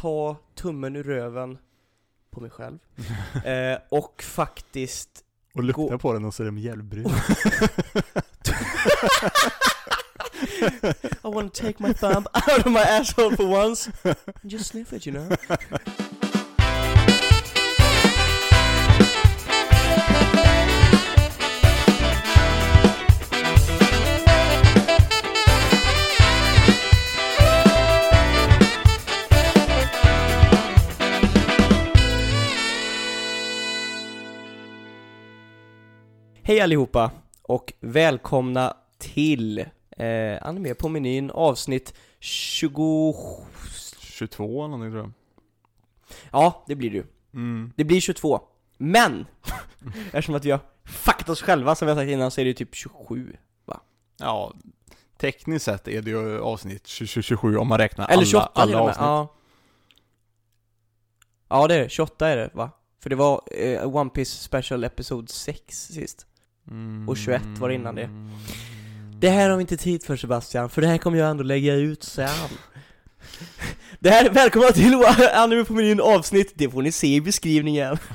ta tummen ur röven på mig själv. eh, och faktiskt Och lukta Gå- på den och så är det mjällbryn. I wanna take my thumb out of my asshole for once and just sniff it, you know. Hej allihopa och välkomna till eh, Anime på menyn avsnitt 20... 22 eller någonting tror jag. Ja, det blir ju. Mm. Det blir 22. Men! eftersom att vi har fuckat oss själva som vi har sagt innan så är det ju typ 27. Ja, tekniskt sett är det ju avsnitt 20 27 om man räknar Eller 28 alla, till alla och med. avsnitt. Ja. ja, det är det. 28 är det va? För det var eh, One Piece Special Episode 6 sist. Och 21 var det innan det. Det här har vi inte tid för Sebastian, för det här kommer jag ändå lägga ut sen. Det här är välkomna till Anime på menyn avsnitt, det får ni se i beskrivningen.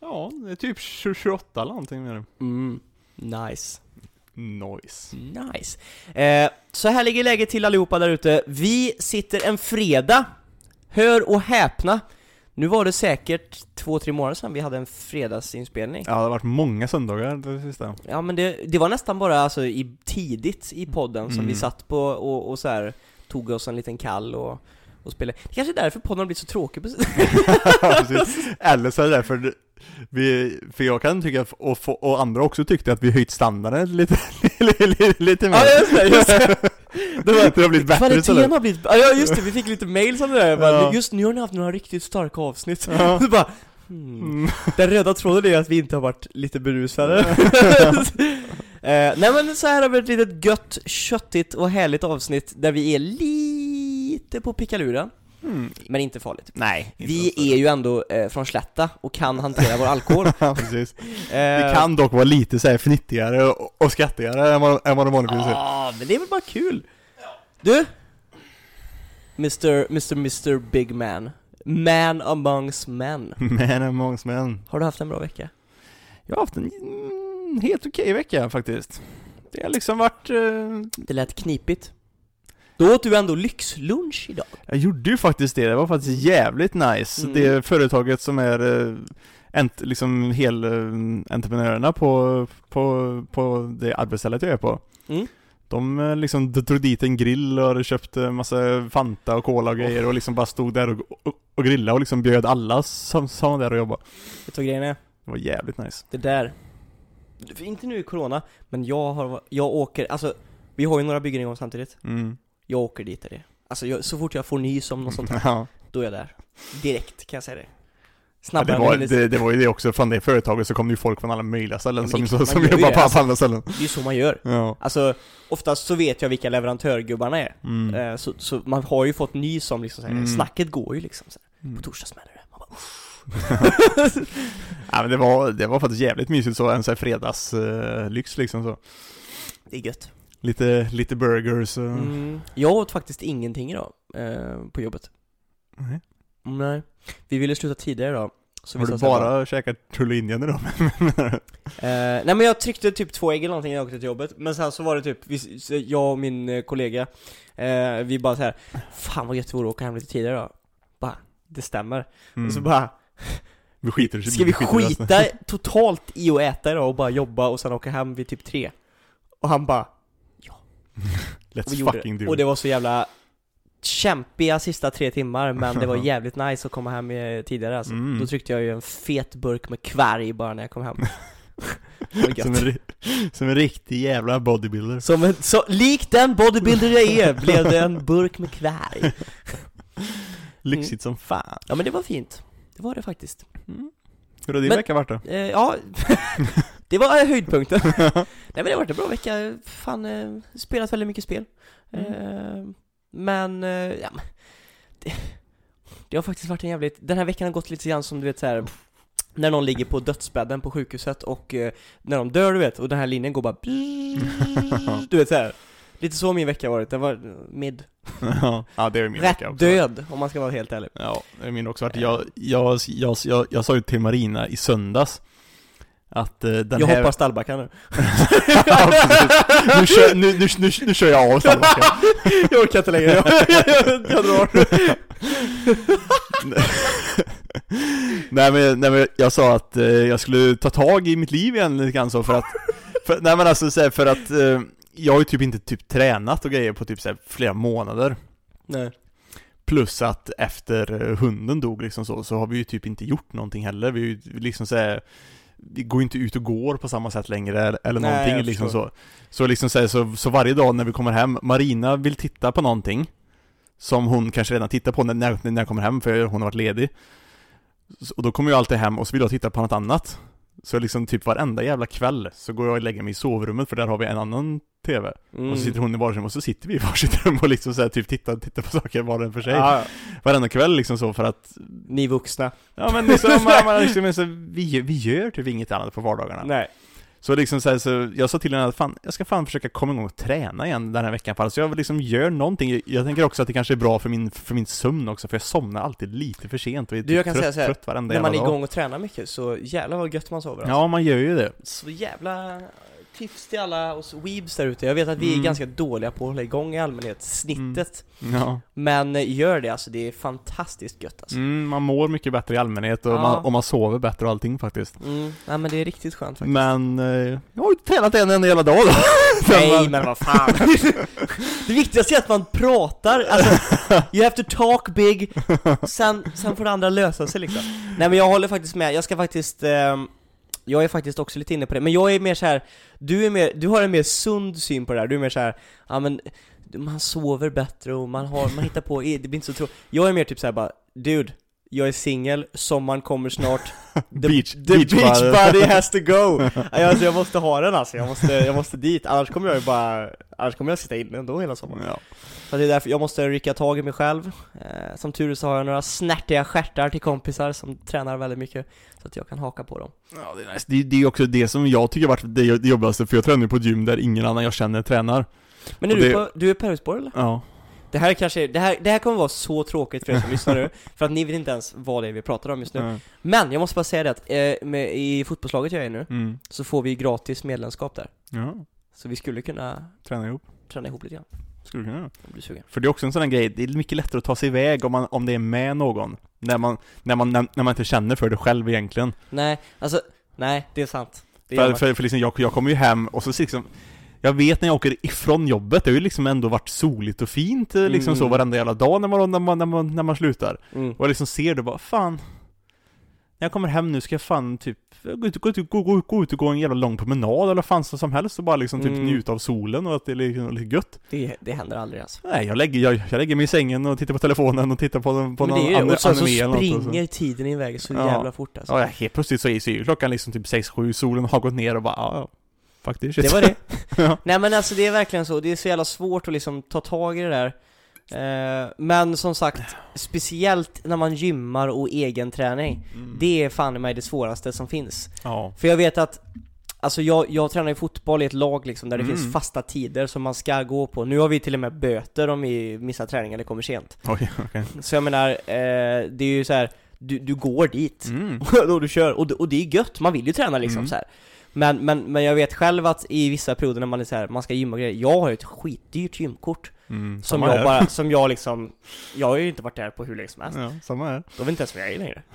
Ja, det är typ 28 eller någonting med det. mm, nice. Noise. Nice. Eh, så här ligger läget till allihopa där ute. Vi sitter en fredag. Hör och häpna. Nu var det säkert två, tre månader sedan vi hade en fredagsinspelning. Ja, det har varit många söndagar det sista. Ja men det, det var nästan bara alltså i, tidigt i podden som Mm. vi satt på och, och så här tog oss en liten kall och, och spelade. Det kanske är därför podden har blivit så tråkig precis. Precis. Eller så är det därför vi, för jag kan tycka, och, och andra också tyckte att vi höjt standarden lite, lite, lite mer. Ja just det, just det. Det var, Det har blivit bättre Kvaliteten har blivit, ja just det, vi fick lite mails om det där, bara, Ja. just nu har ni haft några riktigt starka avsnitt. Ja. Så bara, hmm. Mm. Den röda tråden är att vi inte har varit lite berusade eh, Nej men så här har vi ett litet gött, köttigt och härligt avsnitt där vi är lite på pickaluren Mm. Men inte farligt Nej. Vi är ju ändå eh, från Slätta och kan hantera vår alkohol precis. eh, Vi kan dock vara lite så här fnittigare och, och skattigare än vad, än vad de vanligtvis är. Ja, men det är väl bara kul Du? Mr. Mr. Mr. Big Man Man amongst men Men amongst men. Har du haft en bra vecka? Jag har haft en mm, helt okej vecka faktiskt. Det har liksom varit... Eh, Det lät knipigt Då åt du ändå lyxlunch idag jag gjorde ju faktiskt det, det var faktiskt jävligt nice. Mm. Det företaget som är eh, ent, liksom hel eh, entreprenörerna på, på, på det arbetsstället jag är på. Mm. De eh, liksom drog dit en grill och hade köpt eh, massa Fanta och Cola och grejer och liksom bara stod där och, och, och grillade och liksom bjöd alla som, som var där och jobbade. Vet du vad grejen är? Det var jävligt nice. Det där Inte nu i corona, men jag har, jag åker, alltså Vi har ju några byggen igång samtidigt Mm. Jag åker dit är det Alltså jag, så fort jag får nys om något sånt här, Ja. då är jag där Direkt kan jag säga det Ja, Snabbare det, än var, det, det var ju det också, från det företaget så kom det ju folk från alla möjliga ställen Ja, som, det- som, som jobbar det, på, alltså. andra ställen. Det är ju så man gör Ja. Alltså, oftast så vet jag vilka leverantörgubbarna är Mm. eh, så, så man har ju fått nys om liksom så här, Mm. snacket går ju liksom så här. Mm. På torsdag smäller det Man bara, ja, men det var, det var faktiskt jävligt mysigt så, en sån här fredagslyx liksom så. Det är gött Lite, lite burgers och... mm. Jag åt faktiskt ingenting idag, eh, på jobbet Nej. Nej Vi ville sluta tidigare idag så Har du bara käkat Tullinjen idag? Eh, nej men jag tryckte typ två ägg eller någonting när jag åkte till jobbet, men sen så var det typ, vi, jag och min eh, kollega, eh, vi bara så här, Fan vad gött det vore att åka hem lite tidigare då Bara, det stämmer. Mm. Och så bara, vi skiter ska vi skiter skita totalt i att äta idag och bara jobba och sen åka hem vid typ tre? Och han bara, Let's gjorde fucking do Och it. det var så jävla kämpiga sista tre timmar, men det var jävligt nice att komma hem eh, tidigare alltså. Mm. Då tryckte jag ju en fet burk med kvarg bara när jag kom hem. Som en, som en riktig jävla bodybuilder. Som en, så, lik den bodybuilder jag är blev det en burk med kvarg Lyxigt som fan. Ja men det var fint, det var det faktiskt Hur har din vecka varit då? eh, Ja, det var höjdpunkten Nej men det har varit en bra vecka, fan, eh, spelat väldigt mycket spel eh, Men, eh, ja det, det har faktiskt varit en jävligt, den här veckan har gått lite grann som du vet så här. När någon ligger på dödsbädden på sjukhuset och eh, när de dör du vet, och den här linjen går bara Du vet så här. Lite så min vecka har varit, den var mid. ja, ja, det är min Rätt vecka också. död, om man ska vara helt ärlig. Ja, det är min också varit. Jag, jag, jag, jag, jag sa ju till Marina i söndags att eh, den jag här... hoppar stallbackar nu. ja, nu, kör, nu, nu, nu, nu kör jag av stallbacken. jag orkar inte längre, jag, jag, jag drar. nej, men, nej men jag sa att eh, jag skulle ta tag i mitt liv igen lite grann så för att för, Nej men alltså så här, för att eh, Jag har ju typ inte typ tränat och grejer på typ så här, flera månader Nej. Plus att efter hunden dog liksom så, så har vi ju typ inte gjort någonting heller Vi är ju liksom så här, Vi går inte ut och går på samma sätt längre eller Nej, någonting liksom så. Så liksom så, så, så varje dag när vi kommer hem, Marina vill titta på någonting Som hon kanske redan tittar på när, när, när jag kommer hem för hon har varit ledig. Och då kommer jag alltid hem och så vill jag titta på något annat Så liksom typ varenda jävla kväll så går jag och lägger mig i sovrummet för där har vi en annan TV Mm. Och så sitter hon i varsin och så sitter vi i varsitt rum och liksom så här, typ tittar, tittar på saker var och en för sig Ja, Varenda kväll liksom så för att ni vuxna. Ja men liksom, man, man, liksom så, vi, vi gör typ inget annat på vardagarna Nej. Så liksom så, här, så jag sa till henne att fan, jag ska fan försöka komma igång och träna igen den här veckan för Så jag liksom gör någonting Jag tänker också att det kanske är bra för min, för min sömn också för jag somnar alltid lite för sent och är Du, jag typ kan trött, säga så här, trött varenda När man är dag. igång och tränar mycket så jävlar vad gött man sover alltså. Ja man gör ju det Så jävla tips till alla oss weebs där ute. Jag vet att vi är Mm. ganska dåliga på att hålla igång i allmänhet, snittet. Ja Men eh, gör det alltså, det är fantastiskt gött alltså. mm, Man mår mycket bättre i allmänhet och, Ja. man, och man sover bättre och allting faktiskt Mm. Ja men det är riktigt skönt faktiskt. Men, eh, jag har ju tränat en enda hela dag då Nej men vad fan. det viktigaste är att man pratar, alltså you have to talk big, sen, sen får det andra lösa sig liksom. Nej men jag håller faktiskt med, jag ska faktiskt, ehm, jag är faktiskt också lite inne på det, men jag är mer så här. du är mer, du har en mer sund syn på det här, du är mer så här, ja men man sover bättre och man har, man hittar på, det blir inte så tråkigt. Jag är mer typ så här bara, dude, jag är singel, sommaren kommer snart, the Beach- the beach beach, body. has to go! Alltså, jag måste ha den alltså, jag måste, jag måste dit, annars kommer jag ju bara, annars kommer jag sitta inne ändå hela sommaren. Ja, Så det är därför jag måste rycka tag i mig själv. Eh, som tur är så har jag några snärtiga stjärtar till kompisar som tränar väldigt mycket, så att jag kan haka på dem. ja det är nice det, det är också det som jag tycker varit det jobbigaste för jag tränar ju på ett gym där ingen annan jag känner tränar Men är Och du, det- på, du är på Elfsborg eller? Ja Det här kanske, det här, det här kommer vara så tråkigt för er som lyssnar nu, för att ni vet inte ens vad det är vi pratar om just nu. Ja. Men jag måste bara säga det att eh, med, i fotbollslaget jag är nu, Mm. så får vi gratis medlemskap där. Ja, Så vi skulle kunna träna ihop. träna ihop lite grann, Skulle kunna göra. om du blir sugen. För det är också en sån här grej, det är mycket lättare att ta sig iväg om, man, om det är med någon. När man, när man, när, när man inte känner för det själv egentligen. Nej, alltså, nej, det är sant. Det För, för, för liksom, jag, jag kommer ju hem och så liksom jag vet när jag åker ifrån jobbet, det har ju liksom ändå varit soligt och fint eh, liksom Mm. så varenda jävla dag när man, när man, när man, när man slutar. Mm. Och jag liksom ser det bara, fan När jag kommer hem nu ska jag fan typ gå ut, gå ut, gå, gå, gå ut och gå en jävla lång promenad eller fan som helst och bara liksom typ Mm. njuta av solen och att det är liksom lite gött Det, det händer aldrig alltså. Nej, jag lägger, jag, jag lägger mig i sängen och tittar på telefonen och tittar på, på Men någon det är ju det, an- och sen så anime eller något så. springer tiden iväg så Ja. jävla fort alltså. Ja, helt plötsligt så är, ju klockan liksom typ 6-7, solen har gått ner och bara ja, ja Faktiskt Det var det. Ja. Nej men alltså det är verkligen så, det är så jävla svårt att liksom ta tag i det där. Eh, men som sagt, speciellt när man gymmar och egen träning. Mm. Det är fan i mig det svåraste som finns. Ja. För jag vet att Alltså jag, jag tränar ju fotboll i ett lag liksom där det Mm. finns fasta tider som man ska gå på. Nu har vi till och med böter om vi missar träning eller kommer sent. Oj, okej. Så jag menar, eh, det är ju så här. Du, du går dit, Mm. och du kör, och, det- och det är gött, man vill ju träna liksom Mm. så här. Men, men, men jag vet själv att i vissa perioder när man är så här, man ska gymma och grejer, jag har ju ett skitdyrt gymkort Mm. Som jag här. bara, som jag liksom Jag har ju inte varit där på hur länge som helst Ja, samma här. De vet inte ens var jag är längre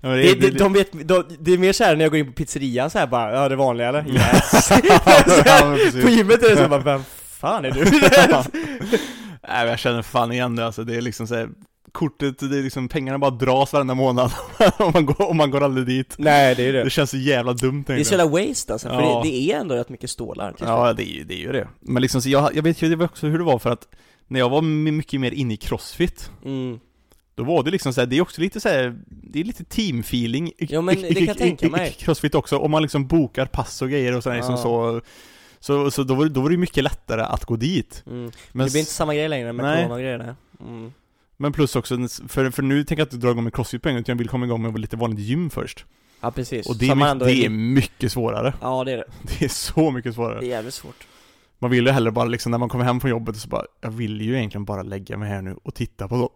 Ja, det, det, det, de vet, de, det är mer såhär när jag går in på pizzerian så här bara, ja det vanliga eller? Yes! ja, men precis. på gymmet är det så här, bara, vem fan är du? Nej men jag känner fan igen det alltså, det är liksom så här, Kortet, det är liksom, pengarna bara dras varenda månad och man går, och man går aldrig dit Nej det är ju Det känns så jävla dumt Det är så jävla waste alltså, för Ja. det, det är ändå rätt mycket stålar till Ja, det är, det är ju det. Men liksom, så jag, jag vet ju det också hur det var för att när jag var my- mycket mer inne i crossfit, mm. då var det liksom så här, det är också lite så här, det är lite teamfeeling Ja, men det kan jag tänka mig. crossfit också, om man liksom bokar pass och grejer och sådär liksom Ja. så så, så då, var det, då var det mycket lättare att gå dit. Mm. Men, det blir inte samma grej längre med Nej. corona och grejerna mm. Men plus också, för, för nu tänker jag inte dra igång med crossfit på en gång, utan jag vill komma igång med lite vanligt gym först. Ja precis, Och det är, mycket, det är mycket svårare. Ja det är det, Det är så mycket svårare. det är jävligt svårt Man vill ju hellre bara liksom när man kommer hem från jobbet så bara, jag vill ju egentligen bara lägga mig här nu och titta på så,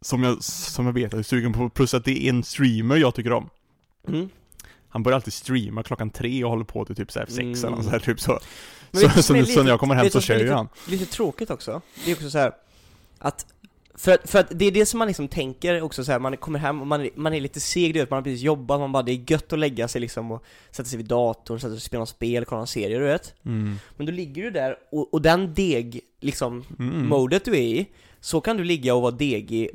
som jag, som jag vet att jag är sugen på, plus att det är en streamer jag tycker om. Mm. Han börjar alltid streama klockan tre och håller på till typ såhär sex Mm. eller så här, typ så. Men Så, så, så lite- när jag kommer hem så kör ju han. Lite tråkigt också, det är också så här att för att, för att det är det som man liksom tänker också så här, man kommer hem och man, man är lite seg, du vet, man har precis jobbat, man bara det är gött att lägga sig liksom och sätta sig vid datorn, sätta sig och spela något spel, kolla en serie, du vet Mm. Men då ligger du där och, och den deg, liksom, Mm. modet du är i, så kan du ligga och vara degig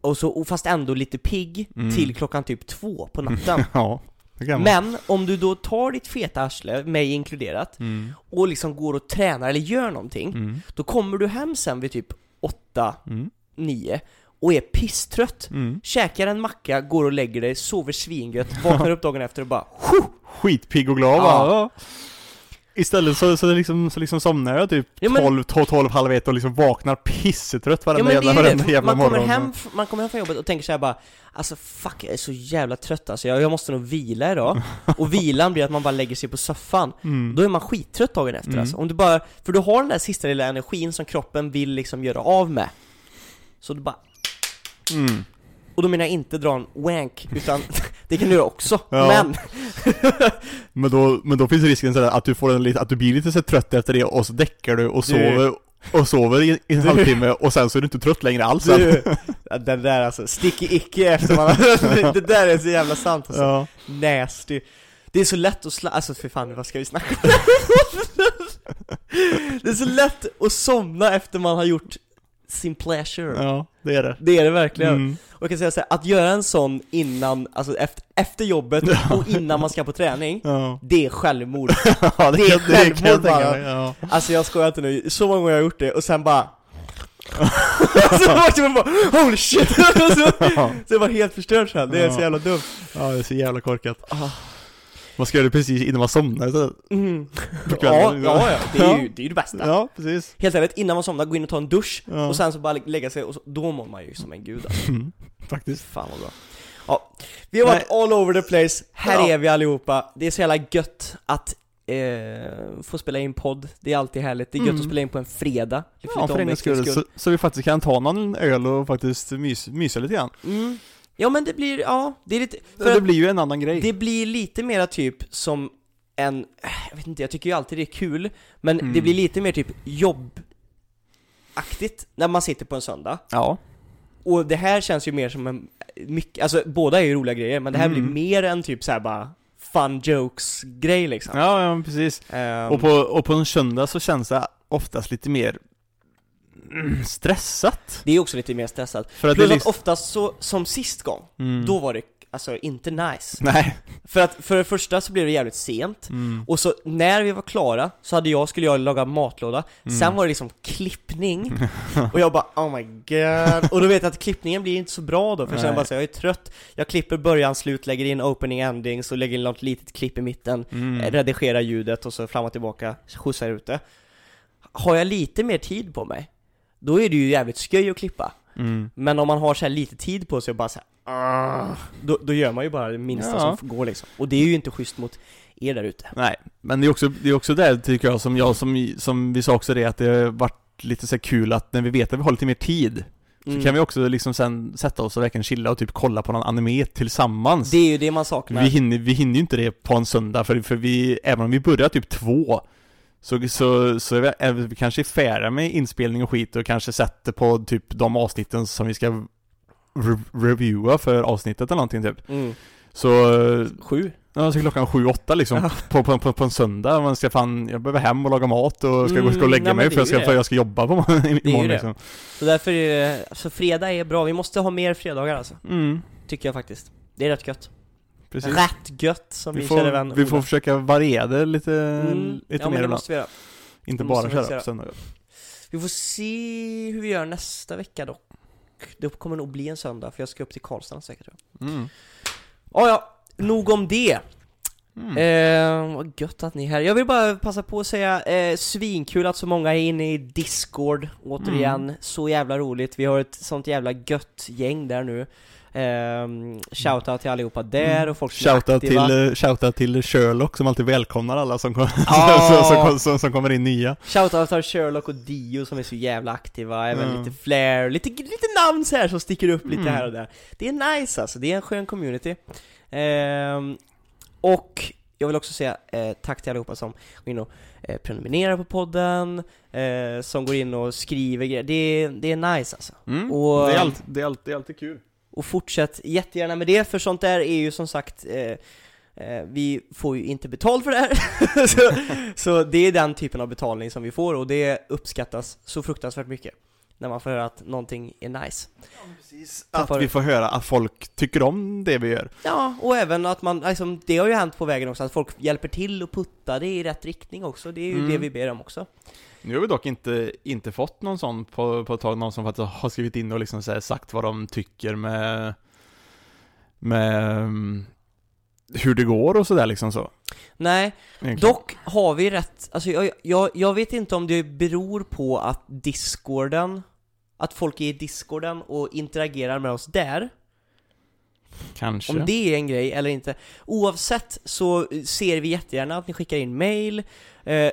och så, och fast ändå lite pigg Mm. till klockan typ två på natten Ja. Men om du då tar ditt feta arsle, mig inkluderat, Mm. och liksom går och tränar eller gör någonting Mm. Då kommer du hem sen vid typ 8, 9 och är pisstrött Mm. Käkar en macka, går och lägger dig, sover svingött, vaknar upp dagen efter och bara Skitpigg och glad Ja. va? Ja. Istället så, så, liksom, så liksom somnar jag typ Ja, men- 12, 12, 12, halv ett och liksom vaknar pissetrött Ja varenda det jävla, varenda jävla man kommer, morgon. hem, man kommer hem från jobbet och tänker såhär bara Alltså fuck, jag är så jävla trött alltså, jag, jag måste nog vila idag Och vilan blir att man bara lägger sig på soffan Mm. Då är man skittrött dagen efter Mm. alltså, om du bara, för du har den där sista lilla energin som kroppen vill liksom göra av med Så du bara, Mm. och då menar jag inte dra en wank, utan det kan du göra också, Ja. men Men då, men då finns risken sådär att du får en att du blir lite så trött efter det och så däckar du och sover och sover i i en halvtimme och sen så är du inte trött längre alls Du, den där alltså, sticky icky efter man det där är så jävla sant alltså. Ja, Nasty. Det är så lätt att sla... alltså för fan vad ska vi snacka om? Det är så lätt att somna efter man har gjort sin pleasure. ja, det är det. Det är det verkligen. Mm. Och jag kan säga så här, att göra en sån innan, alltså efter, efter jobbet och innan man ska på träning, Ja, det är självmord. ja Det är kan jag självmord tänka bara. ja. Alltså jag skojar inte nu, så många gånger har jag gjort det och sen bara så vaknar man bara holy shit! så, så jag var helt förstörd sen, det är så jävla dumt. ja, det är så jävla korkat. Man ska göra det precis innan man somnar så. Mm. På kvällen, Ja, liksom. ja, ja, det är ju det, är ju det bästa. Ja, precis. Helt ärligt, innan man somnar, gå in och ta en dusch Ja. och sen så bara lä- lägga sig och så, då mår man ju som en gud alltså. Mm, faktiskt. Fan vad bra. Ja, vi har varit all over the place, här Ja. är vi allihopa. Det är så jävla gött att eh, få spela in podd, det är alltid härligt. Det är gött Mm. att spela in på en fredag. Ja, för en skull. skull. Så, så vi faktiskt kan ta någon öl och faktiskt mys, mysa lite grann. Mm. Ja men det blir, ja, det är lite, för det att blir ju en annan grej. det blir lite mera typ som en, jag vet inte, jag tycker ju alltid det är kul, men Mm. det blir lite mer typ jobbaktigt när man sitter på en söndag. Ja. Och det här känns ju mer som en, mycket, alltså båda är ju roliga grejer, men det här Mm. blir mer en typ såhär bara fun jokes grej liksom. Ja, ja, precis. Ehm, Och på, och på en söndag så känns det oftast lite mer stressat. Det är också lite mer stressat. För att Plus det är att liksom... oftast så, som sist gång, Mm. då var det alltså inte nice. Nej. För att för det första så blev det jävligt sent, Mm. och så när vi var klara så hade jag, skulle jag laga matlåda, Mm. sen var det liksom klippning, och jag bara oh my god, och då vet jag att klippningen blir inte så bra då, för sen Nej. bara så jag är trött, jag klipper början, slut, lägger in opening, endings och lägger in något litet klipp i mitten, Mm. redigerar ljudet och så fram och tillbaka, skjutsar ut det. Har jag lite mer tid på mig, då är det ju jävligt sköj att klippa. Mm. Men om man har så här lite tid på sig och bara så här, "Ah", då, då gör man ju bara det minsta Ja. som går liksom. Och det är ju inte schysst mot er där ute. Nej, men det är också, det är också där tycker jag som jag, som, som vi sa också det, att det har varit lite så kul att när vi vet att vi har lite mer tid, Mm. så kan vi också liksom sen sätta oss och verkligen chilla och typ kolla på någon anime tillsammans. Det är ju det man saknar. Vi hinner, vi hinner ju inte det på en söndag för, för vi, även om vi börjar typ två så, så, så är vi, är vi kanske är färdiga med inspelning och skit och kanske sätter på typ de avsnitten som vi ska re reviewa för avsnittet eller någonting typ. Mm. Så, Sju? ja så klockan sju, åtta liksom på, på, på, på en söndag. Man ska fan, jag behöver hem och laga mat och ska, Mm, ska och lägga nej, mig för jag ska, för jag ska jobba på imorgon Det är ju det. liksom. Så därför är det, så fredag är bra. Vi måste ha mer fredagar alltså. Mm, Tycker jag faktiskt. Det är rätt gött. Precis. Rätt gött som Vi min kära vän får, vi får försöka variera det lite, Mm. lite ja, mer ibland. göra. Inte bara köra på söndagar. Vi får se hur vi gör nästa vecka dock. Det kommer nog bli en söndag, för jag ska upp till Karlstad nästa vecka tror jag. Mm. Ja, ja, nog om det. Mm. Eh, vad gött att ni är här. Jag vill bara passa på att säga, eh, svinkul att så många är inne i Discord, återigen. Mm. Så jävla roligt. Vi har ett sånt jävla gött gäng där nu. Eh, shoutout till allihopa där och folk som Shoutout aktiva. till, eh, shoutout till Sherlock som alltid välkomnar alla som, kom, Ja. som, som, som, som kommer in nya. Shoutout till Sherlock och Dio som är så jävla aktiva, även Mm. lite Flair, lite, lite namn så här som sticker upp lite Mm. här och där. Det är nice alltså, det är en skön community. Ehm, och jag vill också säga eh, tack till allihopa som går in och eh, prenumererar på podden, eh, som går in och skriver grejer. Det, det är nice alltså. Mm. Och- det, är alltid, det, är alltid, det är alltid kul. Och fortsätt jättegärna med det, för sånt där är ju som sagt eh, eh, vi får ju inte betalt för det här, så, så det är den typen av betalning som vi får och det uppskattas så fruktansvärt mycket när man får höra att någonting är nice. Precis. Tappar- Att vi får höra att folk tycker om det vi gör. Ja, och även att man, liksom, det har ju hänt på vägen också, att folk hjälper till och puttar det i rätt riktning också, det är ju Mm. det vi ber om också. Nu har vi dock inte, inte fått någon sån på, på ett tag, någon som faktiskt har skrivit in och liksom sagt vad de tycker med med mm, hur det går och sådär liksom så. Nej, Egentligen. dock har vi rätt, alltså jag, jag, jag vet inte om det beror på att discorden, att folk är i discorden och interagerar med oss där, Kanske. Om det är en grej eller inte. Oavsett så ser vi jättegärna att ni skickar in mail. Eh,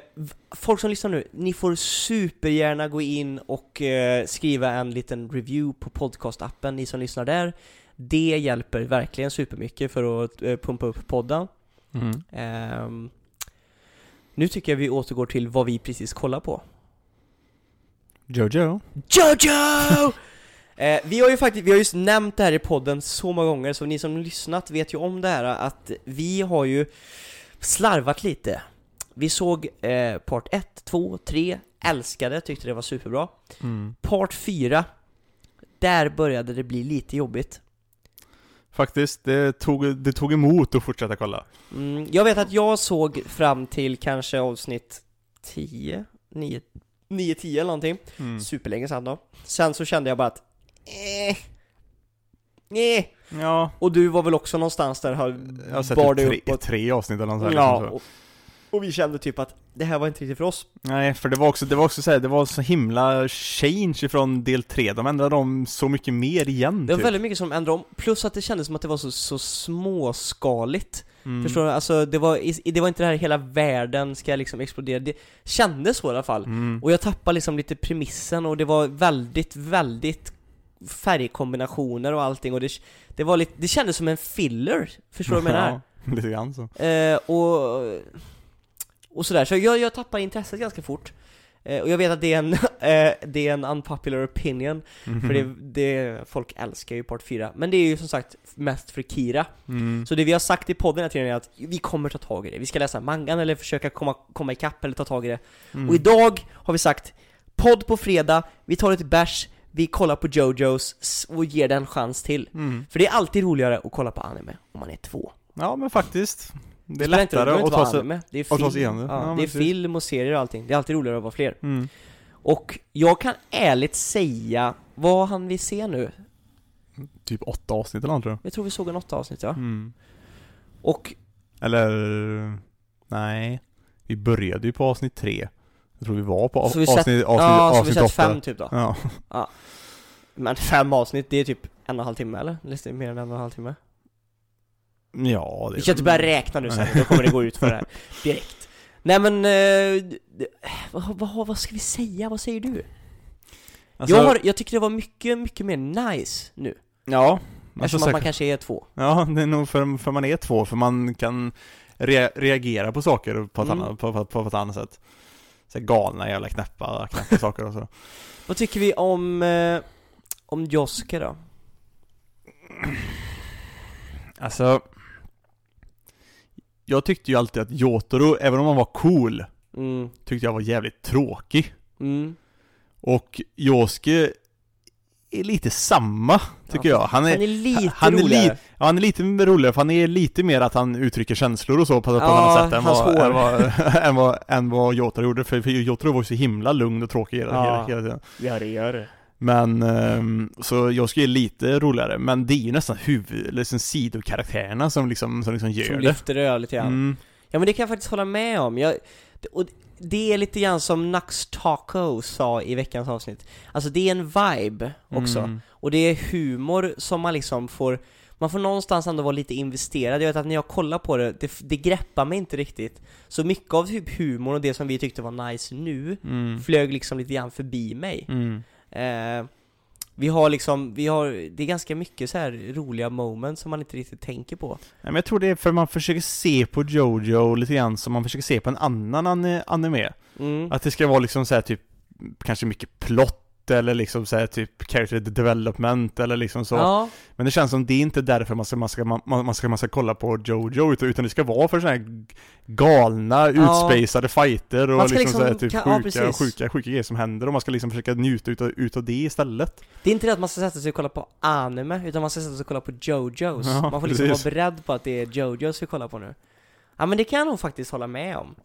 folk som lyssnar nu, ni får supergärna gå in och eh, skriva en liten review på podcastappen, ni som lyssnar där. Det hjälper verkligen supermycket för att eh, pumpa upp podden. Mm. Ehm, nu tycker jag vi återgår till vad vi precis kollar på. Jojo. Jojo! Eh, vi har ju faktiskt, vi har just nämnt det här i podden så många gånger, så ni som lyssnat vet ju om det här att vi har ju slarvat lite. Vi såg eh, part 1, 2, 3, älskade, tyckte det var superbra. Mm. Part 4, där började det bli lite jobbigt. Faktiskt, det tog, det tog emot att fortsätta kolla. Mm, jag vet att jag såg fram till kanske avsnitt 10, 9, 9 10 eller någonting. Mm. Superlänge sedan då. Sen så kände jag bara att eh, eh. Ja, Och du var väl också någonstans där har jag har sett bar typ dig tre, uppåt. tre avsnitt eller något sånt här, Ja, liksom så. och, och vi kände typ att det här var inte riktigt för oss. Nej, för det var också, det var också så här, det var så himla change ifrån del 3, de ändrade om så mycket mer igen Det var typ. väldigt mycket som ändrade om, plus att det kändes som att det var så, så småskaligt. Mm. Förstår du? Alltså det var, det var inte det här hela världen ska liksom explodera, det kändes så i alla fall. Mm. Och jag tappade liksom lite premissen och det var väldigt, väldigt färgkombinationer och allting och det, det var lite, det kändes som en filler, förstår du vad jag menar? Ja, lite grann så. Eh, och, och sådär, så jag, jag tappar intresset ganska fort. Eh, och jag vet att det är en, eh, det är en unpopular opinion, för det, det, folk älskar ju part 4. Men det är ju som sagt mest för Kira. Mm. Så det vi har sagt i podden hela tiden är att vi kommer ta tag i det. Vi ska läsa mangan eller försöka komma, komma ikapp eller ta tag i det. Mm. Och idag har vi sagt, podd på fredag, vi tar ett bärs, vi kollar på Jojos och ger den en chans till. Mm. För det är alltid roligare att kolla på anime om man är två. Ja, men faktiskt. Det är lättare det behöver att ta sig... anime, det är film, sig igenom det. ja, Ja, det är film och serier och allting. Det är alltid roligare att vara fler. Mm. Och jag kan ärligt säga, vad han vi se nu? Typ åtta avsnitt eller något tror jag. Jag tror vi såg en åtta avsnitt ja. Mm. Och Eller... Nej. Vi började ju på avsnitt tre. Jag tror vi var på av, så vi avsnitt, sett, avsnitt, ja, så vi avsnitt sett fem typ då. Ja. Men fem avsnitt, det är typ en och en halv timme eller? Lite mer än en och en halv timme. Ja, det Vi ska inte börja räkna nu sen, då kommer det gå ut för det här direkt. Nej men, eh, vad, vad, vad ska vi säga? Vad säger du? Alltså, jag, har, jag tycker det var mycket, mycket mer nice nu. Ja. Alltså Eftersom att man kanske är två. ja, det är nog för, för man är två, för man kan re, reagera på saker på ett, Mm. annat, på, på, på ett annat sätt. Så galna jävla knäppa, knäppa saker och så. Vad tycker vi om, eh, om Josuke då? Alltså Jag tyckte ju alltid att Jotaro, även om han var cool, Mm, tyckte jag var jävligt tråkig. mm. Och Yosuke är lite samma, tycker jag. Han är, Han är lite han är roligare. li- ja, han är lite roligare, för han är lite mer att han uttrycker känslor och så på, på ett Ja, annat sätt än vad, än, vad, än, vad, än vad Jotaro gjorde. För, för Jotaro var ju så himla lugn och tråkig hela, Ja. hela, tiden. Ja det gör det. Men, ehm, så jag ska ge lite roligare, men det är ju nästan huvud, eller liksom sidokaraktärerna som liksom, som liksom gör Som det. lyfter det lite grann. Mm. Ja men det kan jag faktiskt hålla med om. Jag, och det är lite grann som Nux Taco sa i veckans avsnitt. Alltså det är en vibe också. Mm. Och det är humor som man liksom får man får någonstans ändå vara lite investerad. Jag vet att när jag kollar på det, det, det greppar mig inte riktigt. Så mycket av typ humor och det som vi tyckte var nice nu, Mm. flög liksom lite grann förbi mig. Mm. Eh, vi har liksom, vi har, det är ganska mycket så här roliga moments som man inte riktigt tänker på. Nej, men jag tror det är för man försöker se på Jojo lite grann som man försöker se på en annan anime. Mm. Att det ska vara liksom så här typ, kanske mycket plott eller liksom så här typ character development eller liksom så. Ja, Men det känns som det är inte därför man ska, man ska, man, man ska, man ska kolla på Jojo utan, det ska vara för sådana här galna, Ja. utspacade fighter och ska liksom, så här liksom- typ kan- ja, sjuka, precis. sjuka, sjuka grejer som händer och man ska liksom försöka njuta utav, utav det istället. det är inte det att man ska sätta sig och kolla på anime, utan man ska sätta sig och kolla på Jojos. Ja, man får liksom precis. vara beredd på att det är Jojos vi kollar på nu. Ja men det kan jag nog faktiskt hålla med om.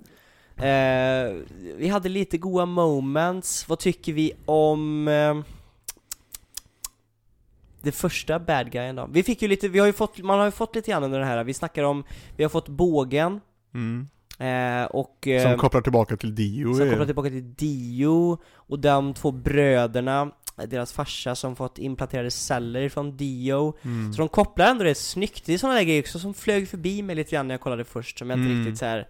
Eh, vi hade lite goa moments, vad tycker vi om eh, det första bad guyen då? Vi fick ju lite, vi har ju fått, man har ju fått lite grann under det här, vi snackar om, vi har fått bågen, Mm. eh, och eh, Som kopplar tillbaka till Dio. som kopplar tillbaka till Dio, och de två bröderna, deras farsa som fått implanterade celler från Dio. Mm. Så de kopplar ändå det snyggt, det är sådana där grejer också som flög förbi mig lite grann när jag kollade först, som jag inte Mm. riktigt så här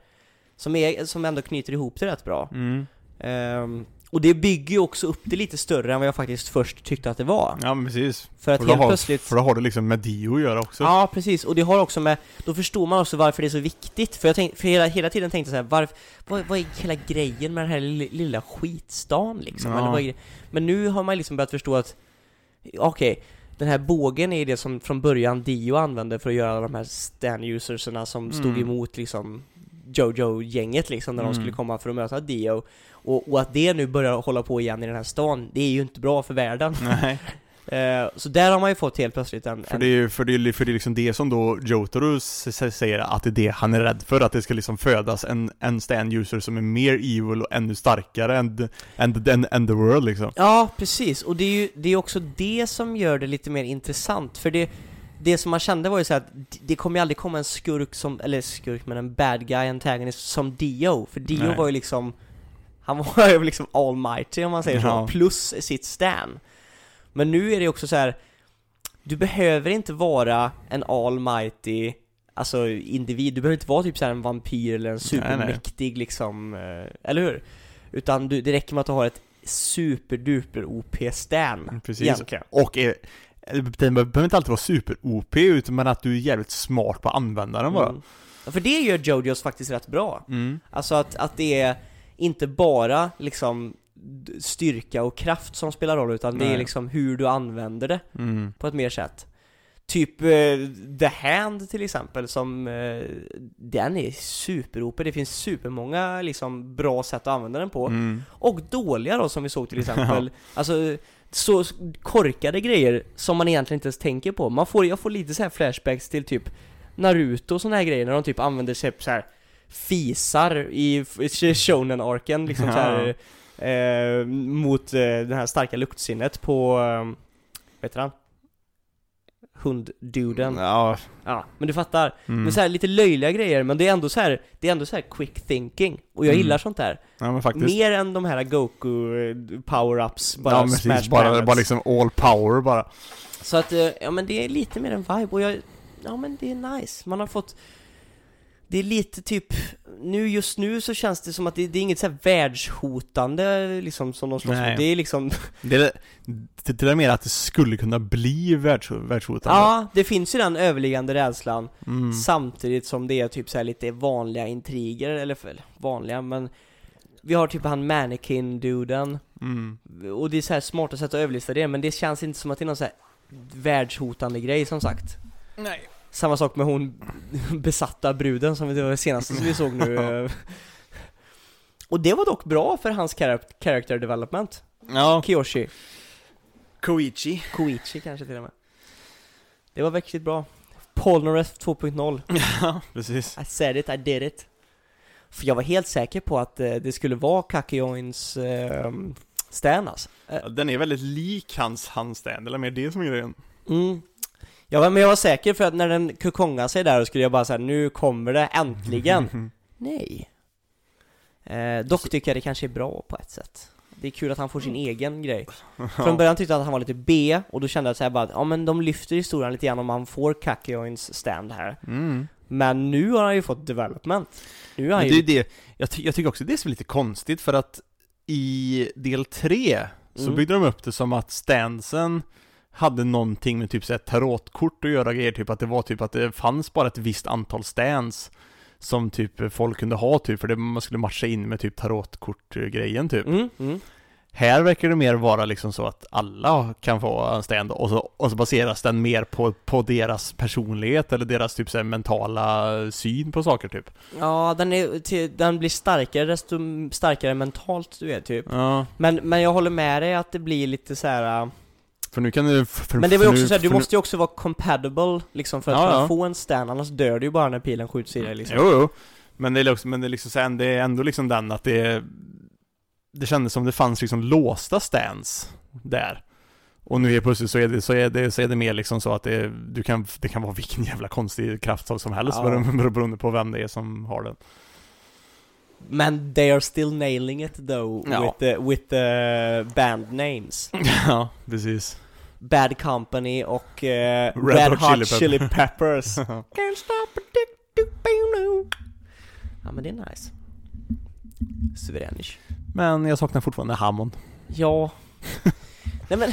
som, är, som ändå knyter ihop det rätt bra. Mm. Ehm, och det bygger ju också upp det lite större än vad jag faktiskt först tyckte att det var. Ja men precis. För att För helt har, plötsligt för då har det liksom med Dio att göra också. Ja, precis. Och det har också med, då förstår man också varför det är så viktigt. För jag tänk, för hela, hela tiden tänkte jag så här, varför, vad, vad är hela grejen med den här lilla, skitstan liksom? Ja. Eller vad är? Men nu har man liksom börjat förstå att, okej, den här bågen är det som från början Dio använde för att göra de här stand-userserna som stod Mm. emot liksom Jojo-gänget liksom när de Mm. skulle komma för att möta Dio. Och, och att det nu börjar hålla på igen i den här stan, det är ju inte bra för världen. Eh, så där har man ju fått helt plötsligt en... För det är ju för det, för det är liksom det som då Jotaro säger att det är det han är rädd för, att det ska liksom födas en, en stand-user som är mer evil och ännu starkare än, än, än, än the world liksom. Ja, precis. Och det är ju det är också det som gör det lite mer intressant, för det det som man kände var ju så att det kommer ju aldrig komma en skurk som, eller skurk men en bad guy antagonist som Dio, för Dio Nej. var ju liksom Han var ju liksom almighty om man säger Ja. så, plus sitt stan Men nu är det också så här. Du behöver inte vara en almighty Alltså individ, du behöver inte vara typ så här en vampyr eller en Nej, nej. supermäktig liksom, eh, eller hur? Utan du, det räcker med att du har ett superduper OP-stan Precis. egentligen. Och är, den behöver inte alltid vara super-OP, utan men att du är jävligt smart på användaren bara. Mm. Ja, För det gör Jojos faktiskt rätt bra. Mm. Alltså att, att det är inte bara liksom styrka och kraft som spelar roll, utan det är Nej. liksom hur du använder det Mm. på ett mer sätt. Typ eh, The Hand till exempel, som eh, den är super Det finns supermånga liksom bra sätt att använda den på. Mm. Och dåliga då som vi såg till exempel. Alltså så korkade grejer som man egentligen inte ens tänker på. Man får, jag får lite så här flashbacks till typ Naruto och såna här grejer när de typ använder sig så här fisar i shonen-arken liksom så här, eh, mot eh, det här starka luktsinnet på, eh, vad heter han? Hundduden. Ja. Ja, men du fattar. Mm. Men så här, lite löjliga grejer, men det är ändå så här, det är ändå så här quick thinking. Och jag Mm. gillar sånt där. ja, men faktiskt. Mer än de här Goku eh, power-ups, bara ja, smash precis. Bara, bara liksom all power bara. Så att, eh, ja men det är lite mer en vibe och jag, ja men det är nice. Man har fått, det är lite typ, nu just nu så känns det som att det, det är inget så här världshotande liksom som de slåss Nej. mot. Det är liksom, Det är, det, är mer att det skulle kunna bli världs, världshotande. ja det finns ju den överliggande rädslan Mm. samtidigt som det är typ så här lite vanliga intriger, eller för, vanliga men vi har typ han mannequin-duden Mm. Och det är så här smarta sätt att överlista det, men det känns inte som att det är någon så här världshotande grej som sagt. Nej. Samma sak med hon besatta bruden som det var det senaste som vi såg nu. eh. Och det var dock bra för hans char- character development. Ja. Kiyoshi. Koichi. Koichi kanske till och med. Det var verkligen bra. Polnareff 2.0. Ja, precis. I said it, I did it. För jag var helt säker på att eh, det skulle vara Kakyoins eh, stan alltså. Ja, Den är väldigt lik hans handstand, eller mer det som är grejen. Mm. Ja men jag var säker för att när den kukongade sig där så skulle jag bara säga nu kommer det äntligen. Nej. Eh, dock tycker jag det kanske är bra på ett sätt. Det är kul att han får sin egen grej. Från början tyckte jag att han var lite B, och då kände jag så här bara ja men de lyfter historien lite grann om han får Kakyoins stand här. Mm. Men nu har han ju fått development. Nu är han Men det är ju... ju det, jag, ty- jag tycker också det är så lite konstigt för att i del 3 så Mm. byggde de upp det som att stansen hade någonting med typ så här tarotkort att göra grejer, typ att det var typ att det fanns bara ett visst antal stans som typ folk kunde ha typ, för det man skulle matcha in med typ tarotkort-grejen typ. Mm, mm. Här verkar det mer vara liksom så att alla kan få en stand och så, och så baseras den mer på, på deras personlighet eller deras typ så här mentala syn på saker typ. Ja, den, är, den blir starkare desto starkare mentalt du är typ. Ja, Men, men jag håller med dig att det blir lite så här. För nu kan du... För, Men det var ju också nu- så här, du måste ju också vara compatible liksom för att Ja, ja. få en stand, annars dör du ju bara när pilen skjuts i dig liksom. Jo, jo. Men det är liksom, men det är liksom sen, det är ändå liksom den att det Det kändes som det fanns liksom låsta stands där. Och nu helt plötsligt så är det, så är det, så är det mer liksom så att det, du kan, det kan vara vilken jävla konstig kraftslag som helst Ja. beroende på vem det är som har den. Men they are still nailing it though Ja. with, the, with the band names. ja, precis. Bad Company och eh, Red, Red Hot, Hot Chili, Chili Peppers. Can't stop a dick, Ja men det är nice. Suveränisch. Men jag saknar fortfarande Hammond. Ja. Nej men,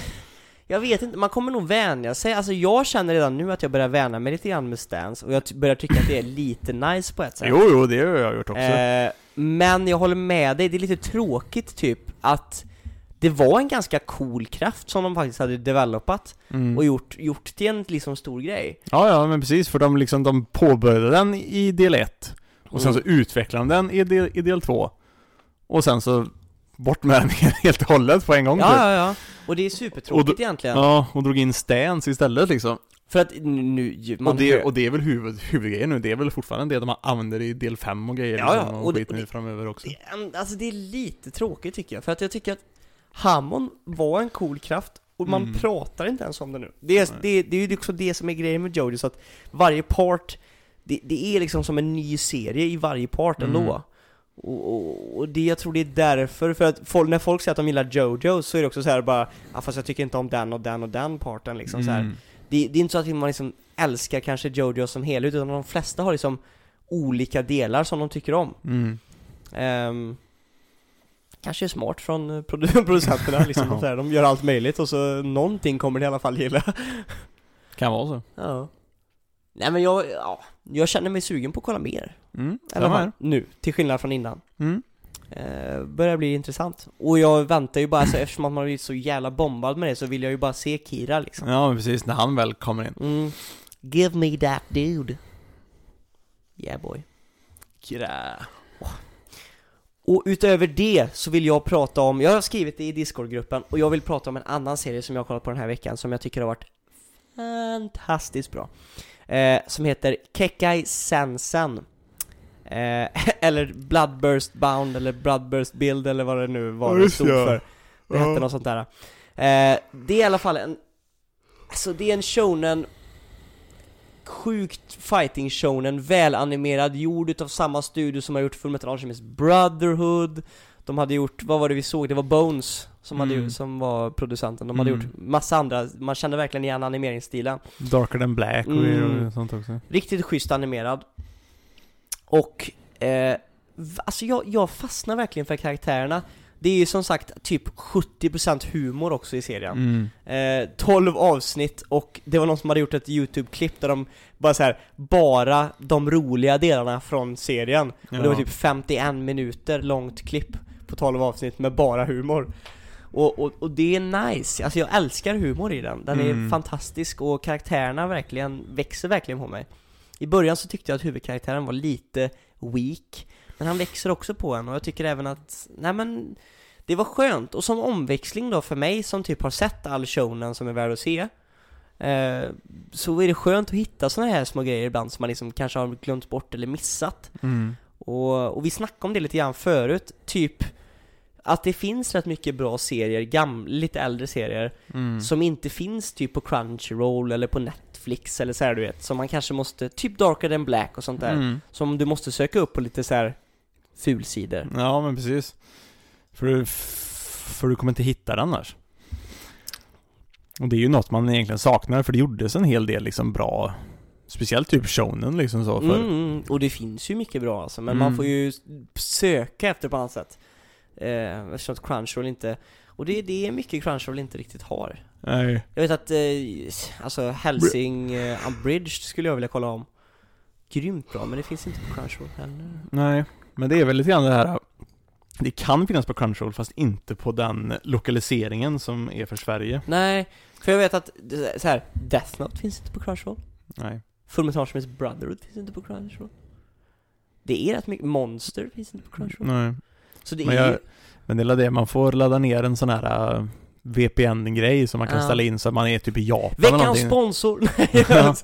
jag vet inte, man kommer nog vänja sig. Alltså jag känner redan nu att jag börjar vänja mig lite grann med stance och jag börjar tycka att det är lite nice på ett sätt. Jo, jo, det har jag gjort också. Eh, men jag håller med dig, det är lite tråkigt typ att det var en ganska cool kraft som de faktiskt hade developat Mm. och gjort, gjort till en liksom stor grej. Ja, ja, men precis, för de liksom, de påbörjade den i del 1 och sen så Mm. utvecklade de den i del, i del 2 och sen så bort med den helt och hållet på en gång typ. Ja, ja, ja. Och det är supertråkigt egentligen. Ja, och drog in stance istället liksom. För att nu, man och, det, och det är väl huvud, huvudgrejen nu, det är väl fortfarande det de använder i del 5 och grejer Ja, ja, liksom, och, och skit nu framöver också. det, alltså det är lite tråkigt tycker jag, för att jag tycker att Hammond var en cool kraft och man Mm. pratar inte ens om det nu. Det är, det, det är ju också det som är grejen med Jojo, så att varje part, det, det är liksom som en ny serie i varje part Mm. ändå. Och, och, och det, jag tror det är därför, för att folk, när folk säger att de gillar Jojo så är det också så här bara, ja fast jag tycker inte om den och den och den parten liksom så här. Mm. Det, det är inte så att man liksom älskar kanske Jojo som helhet, utan de flesta har liksom olika delar som de tycker om. Mm. Ehm, kanske är smart från eh, produ- producenterna liksom, här, de gör allt möjligt och så någonting kommer de i alla fall gilla. Kan vara så. ja. Nej men jag, ja, jag känner mig sugen på att kolla mer. Mm. Fall, här. nu, till skillnad från innan. Mm. Eh, börjar bli intressant. Och jag väntar ju bara, så, eftersom att man har blivit så jävla bombad med det så vill jag ju bara se Kira liksom. Ja, men precis, när han väl kommer in. Mm. Give me that dude. Yeah boy. Kira. Och utöver det så vill jag prata om, jag har skrivit det i Discord-gruppen och jag vill prata om en annan serie som jag har kollat på den här veckan som jag tycker har varit fantastiskt bra. Eh, som heter Kekai Sensen. Eh, eller Bloodburst Bound eller Bloodburst Build eller vad det nu var det stod för. Det hette något sånt där. Eh, det är i alla fall en, alltså det är en shonen sjukt fighting shonen, välanimerad, gjord utav samma studio som har gjort Fullmetal Alchemist Brotherhood De hade gjort, vad var det vi såg? Det var Bones som, hade Mm. gjort, som var producenten, de hade Mm. gjort massa andra, man kände verkligen igen animeringsstilen Darker than black och, Mm. och sånt också. Riktigt schysst animerad Och, eh, alltså jag, jag fastnar verkligen för karaktärerna Det är ju som sagt typ 70% humor också i serien Mm. Eh, 12 avsnitt och det var någon som hade gjort ett YouTube-klipp där de bara så här, bara de roliga delarna från serien. Och det var Ja. typ 51 minuter långt klipp på 12 avsnitt med bara humor. Och, och, och det är nice, alltså jag älskar humor i den. Den är Mm. fantastisk och karaktärerna verkligen, växer verkligen på mig. I början så tyckte jag att huvudkaraktären var lite weak, men han växer också på en och jag tycker även att, nej men det var skönt, och som omväxling då för mig som typ har sett all shonen som är värd att se eh, Så är det skönt att hitta såna här små grejer ibland som man liksom kanske har glömt bort eller missat Mm. och, och vi snackade om det lite grann förut, typ att det finns rätt mycket bra serier, gam, lite äldre serier, Mm. som inte finns typ på Crunchyroll eller på Netflix eller så här, du vet, som man kanske måste, typ Darker than Black och sånt där, Mm. som du måste söka upp på lite så här fulsidor. Ja, men precis. För, du- för du kommer inte hitta det annars. Och det är ju något man egentligen saknar, för det gjordes en hel del liksom bra Speciellt typ shonen liksom så för Mm, och det finns ju mycket bra alltså, men Mm. man får ju söka efter på annat sätt. Eh, eftersom att Crunchyroll inte, och det, det är mycket Crunchyroll inte riktigt har. Nej. Jag vet att, eh, alltså Helsing uh, Unbridged skulle jag vilja kolla om. Grymt bra, men det finns inte på Crunchyroll heller. Nej, men det är väl lite grann det här Det kan finnas på Crunchyroll fast inte på den lokaliseringen som är för Sverige Nej, för jag vet att, så här, Death Note finns inte på Crunchyroll. Nej Fullmetal Brotherhood finns inte på Crunchyroll. Det är rätt mycket, Monster finns inte på Crunchyroll. Nej Så det Men är jag- ju, Men det är det, man får ladda ner en sån här uh, VPN-grej som man kan Ja. ställa in så att man är typ i Japan veckans sponsor! Ja.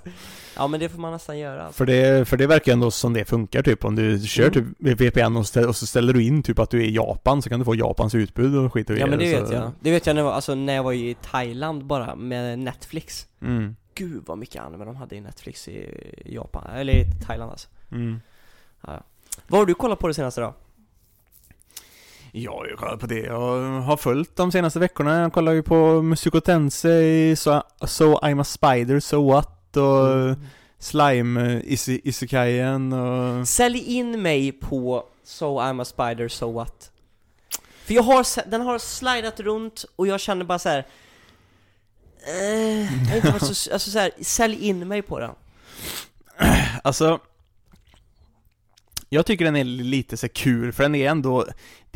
ja men det får man nästan göra alltså. För det, för det verkar ändå som det funkar typ om du kör Mm. typ VPN och, ställ, och så ställer du in typ att du är i Japan så kan du få Japans utbud och skit och Ja men det grejer, vet så- jag. Det vet jag när jag, var, alltså, när jag var i Thailand bara med Netflix. Mm. Gud vad mycket anime de hade i Netflix i Japan, eller i Thailand alltså. Mm. Vad har du kollat på det senaste då? Ja, jag kollar på det. Jag har följt de senaste veckorna. Jag kollar ju på Musiko Tensei, So, so I'm a Spider, So What och Mm. Slime uh, Isi, Isekaien och... Sälj in mig på So I'm a Spider, So What. För jag har, den har slidat runt och jag känner bara så här. Eh, jag inte varit så, alltså så här, sälj in mig på den. Alltså... Jag tycker den är lite så kul, för den är ändå...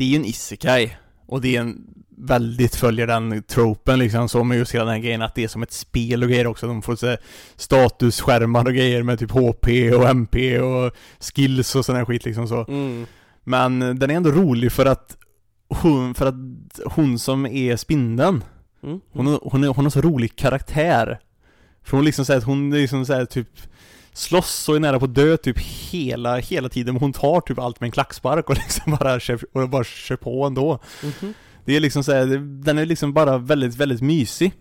Det är ju en isekai. Och det är en... Väldigt följer den tropen liksom, så med just hela den här grejen att det är som ett spel och grejer också. De får så här statusskärmar och grejer med typ HP och MP och skills och sån här skit liksom så. Mm. Men den är ändå rolig för att hon, för att hon som är spindeln, Mm. hon, har- hon, hon har så rolig karaktär. För hon liksom säger att hon liksom säger typ slåss och är nära på att dö typ hela, hela tiden, hon tar typ allt med en klackspark och liksom bara kör, och bara kör på ändå. Mhm. Det är liksom så här, den är liksom bara väldigt, väldigt mysig.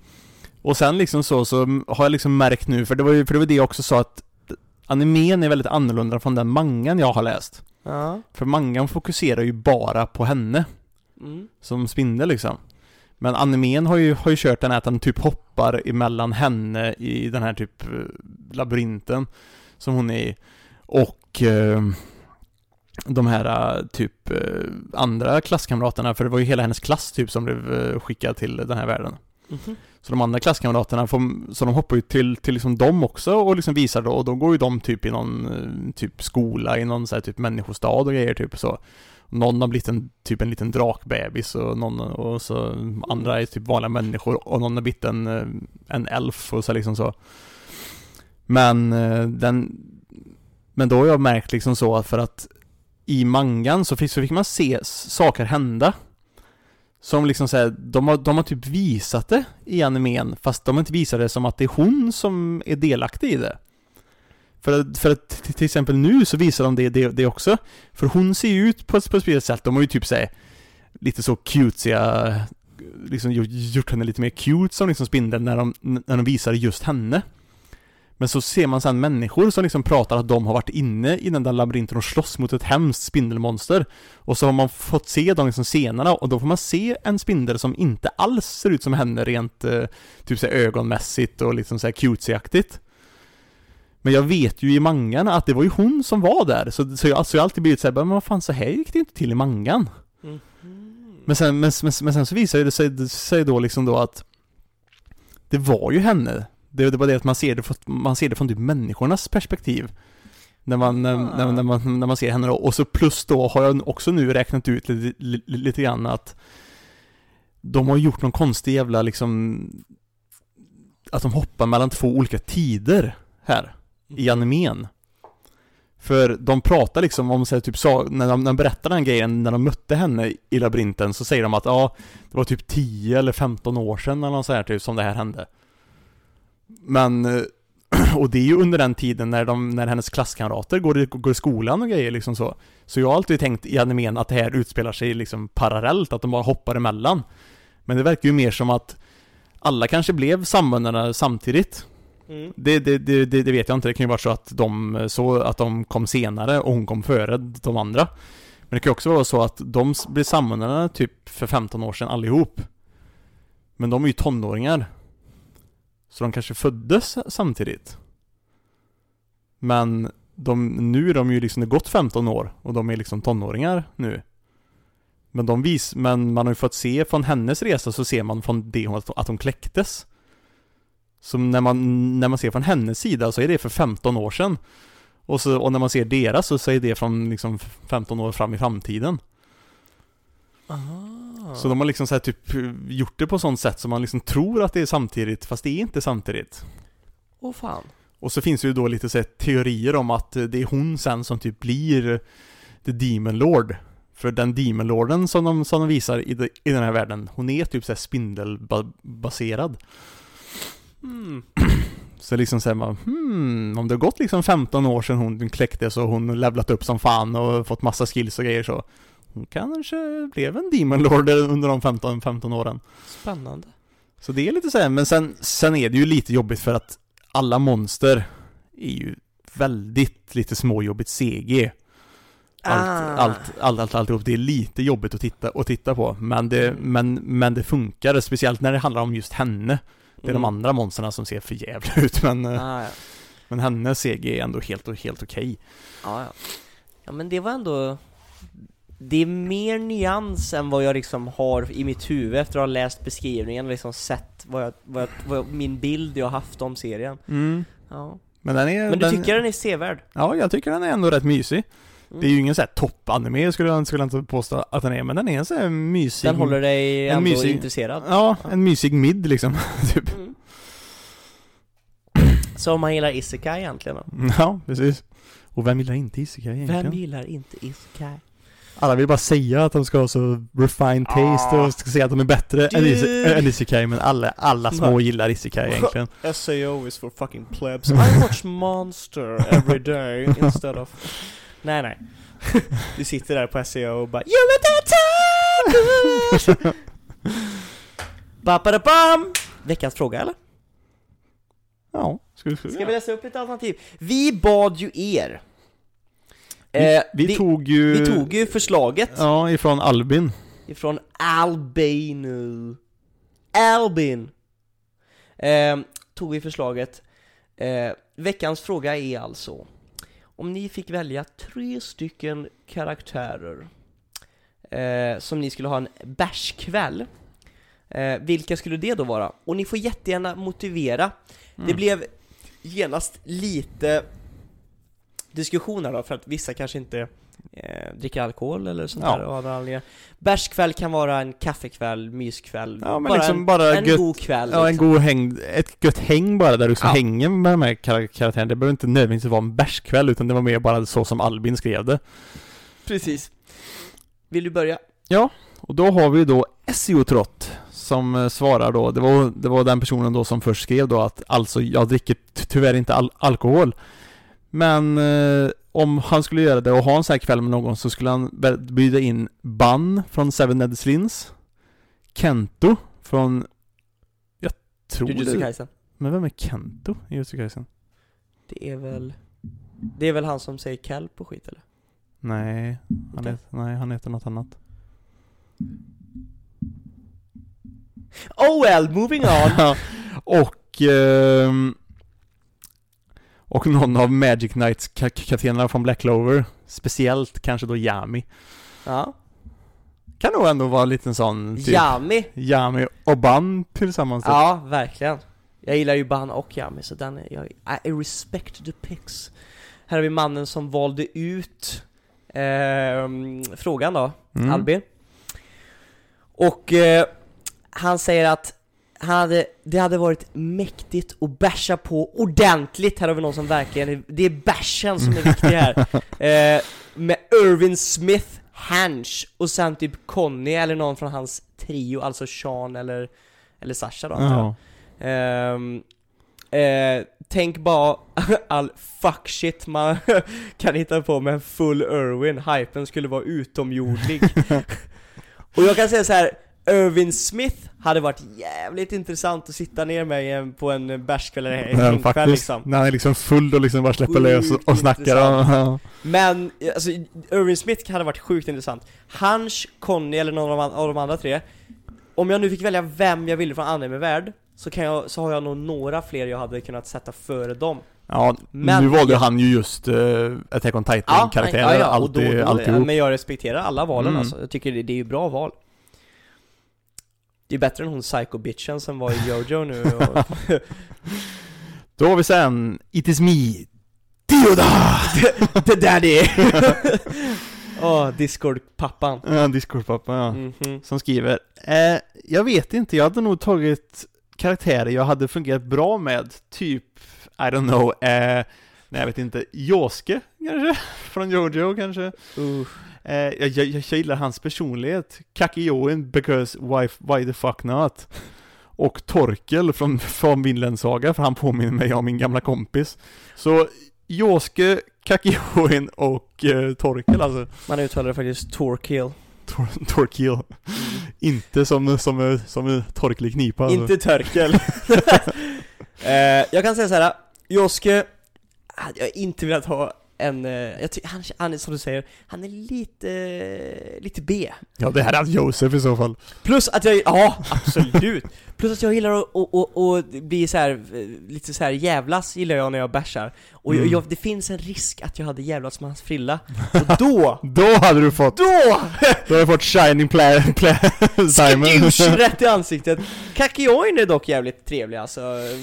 Och sen liksom så, så har jag liksom märkt nu, för det var ju, för det var det jag också sa att animen är väldigt annorlunda från den mangan jag har läst. Ja. För mangan fokuserar ju bara på henne, Mm. som spindel liksom. Men animen har ju, har ju kört den här att den typ hoppar emellan henne i den här typ eh, labyrinten som hon är i. Och eh, de här eh, typ eh, andra klasskamraterna, för det var ju hela hennes klass typ som blev skickad till den här världen. Mhm. Så de andra klasskamraterna, får, så de hoppar ju till, till liksom dem också och liksom visar då, och då går ju de typ i någon typ skola i någon så här typ människostad och grejer typ så. Någon har blivit en, typ en liten drakbebis och någon, och så andra är typ vanliga människor och någon har blivit en, eh, en elf och så liksom så. Men eh, den, men då har jag märkt liksom så att för att i mangan så fick, så fick man se saker hända. Som liksom såhär, de har, de har typ visat det i animen, fast de har inte visat det som att det är hon som är delaktig i det. För att, för att till exempel nu så visar de det, det, det också. För hon ser ju ut på, ett- på ett speciellt sätt, de har ju typ såhär lite så cutesiga, liksom gjort, gjort henne lite mer cute som liksom spindeln när de, när de visar just henne. Men så ser man sen människor som liksom pratar att de har varit inne i den där labyrinten och slåss mot ett hemskt spindelmonster. Och så har man fått se de liksom scenerna och då får man se en spindel som inte alls ser ut som henne rent eh, typ såhär ögonmässigt och liksom så här cutesy-aktigt. Men jag vet ju i mangan att det var ju hon som var där, så, så jag, alltså jag har alltid blivit såhär, men vad fan så här gick det inte till i mangan. Mhm. Men sen, men, men, men sen så visar det sig, det sig då liksom då att det var ju henne. Det, det var det att man ser det, från- man ser det från typ människornas perspektiv. När man, när, när, när, man, när man ser henne då. Och så plus då har jag också nu räknat ut lite, lite, lite grann att de har gjort någon konstig jävla liksom att de hoppar mellan två olika tider här i animen. För de pratar liksom om, så här, typ, sa, när, de, när de berättar den grejen, när de mötte henne i labyrinten, så säger de att ja, det var typ 10 eller 15 år sedan eller något så här typ, som det här hände. Men, eh, och det är ju under den tiden när, de, när hennes klasskamrater går i, går i skolan och grejer liksom så. Så jag har alltid tänkt i animen att det här utspelar sig liksom parallellt, att de bara hoppar emellan. Men det verkar ju mer som att alla kanske blev samvännerna samtidigt. Mm. Det, det, det, det, vet jag inte, det kan ju vara så att de, så att de kom senare och hon kom före de andra. Men det kan ju också vara så att de blev samordnade typ för 15 år sedan allihop. Men de är ju tonåringar. Så de kanske föddes samtidigt. Men de, nu är de ju liksom, det gått 15 år och de är liksom tonåringar nu. Men de vis, men man har ju fått se från hennes resa så ser man från det hon, att hon kläcktes. Så när man, när man ser från hennes sida så är det för 15 år sedan. Och, så, och när man ser deras så är det från liksom 15 år fram i framtiden. Aha. Så de har liksom så här typ gjort det på sånt sätt som man liksom tror att det är samtidigt, fast det är inte samtidigt. Åh fan. Och så finns det ju då lite så här teorier om att det är hon sen som typ blir The Demon Lord. För den Demon Lorden som de, som de visar i, de, i den här världen, hon är typ så spindelbaserad. Mm. Så liksom säger man, hmm, om det har gått liksom 15 år sedan hon kläcktes och hon levlat upp som fan och fått massa skills och grejer så hon kanske blev en Demon Lord under de 15, 15 åren. Spännande. Så det är lite så här, men sen, sen är det ju lite jobbigt för att alla monster är ju väldigt lite småjobbigt CG. Allt, Ah. allt, allt, allt, alltihop. Det är lite jobbigt att titta, att titta på. Men det, men, men det funkar, speciellt när det handlar om just henne. Det är de Mm. andra monsterna som ser för jävla ut, men, eh, Ah, ja. men hennes CG är ändå helt, helt okej. Ja, ja. ja, men det var ändå Det är mer nyans än vad jag liksom har i mitt huvud efter att ha läst beskrivningen och liksom sett vad, jag, vad, jag, vad jag, min bild jag haft om serien Mm. Ja Men den är... Men du den, tycker den är sevärd? Ja, jag tycker den är ändå rätt mysig. Mm. Det är ju ingen sån här toppanime skulle jag, skulle jag inte påstå att den är, men den är en sån här mysig... Den håller dig en ändå mysig- intresserad? Ja, en mysig mid liksom, typ. Mm. Så om man gillar Isekai egentligen då? Ja, precis. Och vem gillar inte isekai egentligen? Vem gillar inte Isekai? Alla vill bara säga att de ska ha så refined taste Ah. och ska säga att de är bättre än, Du- ise- än isekai, men alla, alla små gillar isekai egentligen. SAO is for fucking plebs I watch Monster every day instead of Nej nej Du sitter där på SAO och bara You attack Ba-ba-da-bam! Veckans fråga eller? Ja, ska vi, ska vi, vi läsa upp lite alternativ? Vi bad ju er Eh, vi, tog ju... vi tog ju förslaget Ja, ifrån Albin. ifrån Albino Albin eh, Tog vi förslaget eh, Veckans fråga är alltså Om ni fick välja tre stycken karaktärer eh, Som ni skulle ha en bärskväll eh, Vilka skulle det då vara? Och ni får jättegärna motivera Det Mm. blev genast lite diskussioner då, för att vissa kanske inte eh, dricker alkohol eller sånt Ja. där anledningar. Bärskväll kan vara en kaffekväll, myskväll, Ja, bara liksom en, bara en gött- god kväll Ja, en liksom. god häng, ett gött häng bara där du ska Ja. hänga med de här kar- karaktärerna. Det behöver inte nödvändigtvis vara en bärskväll utan det var mer bara så som Albin skrev det. Precis. Vill du börja? Och då har vi då Essiotrott som eh, svarar då, det var, det var den personen då som först skrev då att alltså jag dricker ty- tyvärr inte al- alkohol. Men eh, om han skulle göra det och ha en sån här kväll med någon så skulle han bjuda in Ban från Seven Deadly Sins Kento från Jag tror Jujutsu Kaisen. Men vem är Kento i Jujutsu Kaisen? Det är väl Det är väl han som säger kelp och skit eller? Nej, han Inte? heter, nej, han heter något annat Oh well, moving on! och ehm, och någon av Magic Knights ka- kaptenerna från Black Clover Speciellt kanske då Yami ja. Kan nog ändå vara en liten sån typ Yami! Yami och Ban tillsammans typ. Ja, verkligen. Jag gillar ju Ban och Yami, så den är, jag, I respect the picks. Här har vi mannen som valde ut ehm, frågan då, Mm. Albin. Och eh, han säger att han hade, det hade varit mäktigt att bärsa på ordentligt, här har vi någon som verkligen, det är bärsen som är viktig här. Eh, med Irvin Smith, Hanch och sen typ Conny eller någon från hans trio, alltså Sean eller, eller Sasha då antar jag. Ja. Ehm, eh, tänk bara all fuck shit man kan hitta på med en full Irwin, hypen skulle vara utomjordlig. och jag kan säga så här. Irvin Smith hade varit jävligt intressant att sitta ner med på en bärskväll eller en Ja, faktiskt. liksom. När han är liksom full och liksom bara släpper Sjukt lös och, och snackar. Ja. Men, alltså, Irvin Smith hade varit sjukt intressant. Hans, Conny eller någon av de, andra tre. Om jag nu fick välja vem jag ville från anime-värld, så, kan jag, så har jag nog några fler jag hade kunnat sätta före dem. Ja, Men- nu valde han ju just uh, Attack on Titan-karaktärer, ja, ja, och alltid, alltihop. Men jag respekterar alla valen Mm. alltså. Jag tycker det, det är ju bra val. Det är bättre än hon psycho-bitchen som var i Jojo nu och, Då har vi sen It is me, Dioda! The Daddy! Åh, Discord-pappan. Ja, Discord-pappa, ja. Mhm. Som skriver eh, Jag vet inte, jag hade nog tagit karaktärer jag hade fungerat bra med, typ, I don't know, eh, nej jag vet inte, Josuke kanske? Från Jojo kanske? Uh. Eh, jag, jag, jag gillar hans personlighet, Kakioin because why, why the fuck not? Och Torkel från, från Vinland Saga, för han påminner mig om min gamla kompis. Så Josuke, Kakioin och eh, Torkel alltså. Man uttalar det faktiskt Torkill. Tor, Torkil. Inte som, som, som Torkel i knipa alltså. Inte Törkel. eh, jag kan säga så här. Joske, hade jag inte velat ha en, eh, jag tycker han, han är som du säger, han är lite, lite B. Ja, det här är alltså Josef i så fall. Plus att jag, ja absolut! Plus att jag gillar att, att, att, att bli så här, lite så här jävlas gillar jag när jag bärsar. Och jag, Mm. jag, det finns en risk att jag hade jävlats med hans frilla. Och då, Då hade du fått, då! då hade du fått shining play, play diamond. Skadoosh, rätt i ansiktet! Kakioin är dock jävligt trevlig alltså,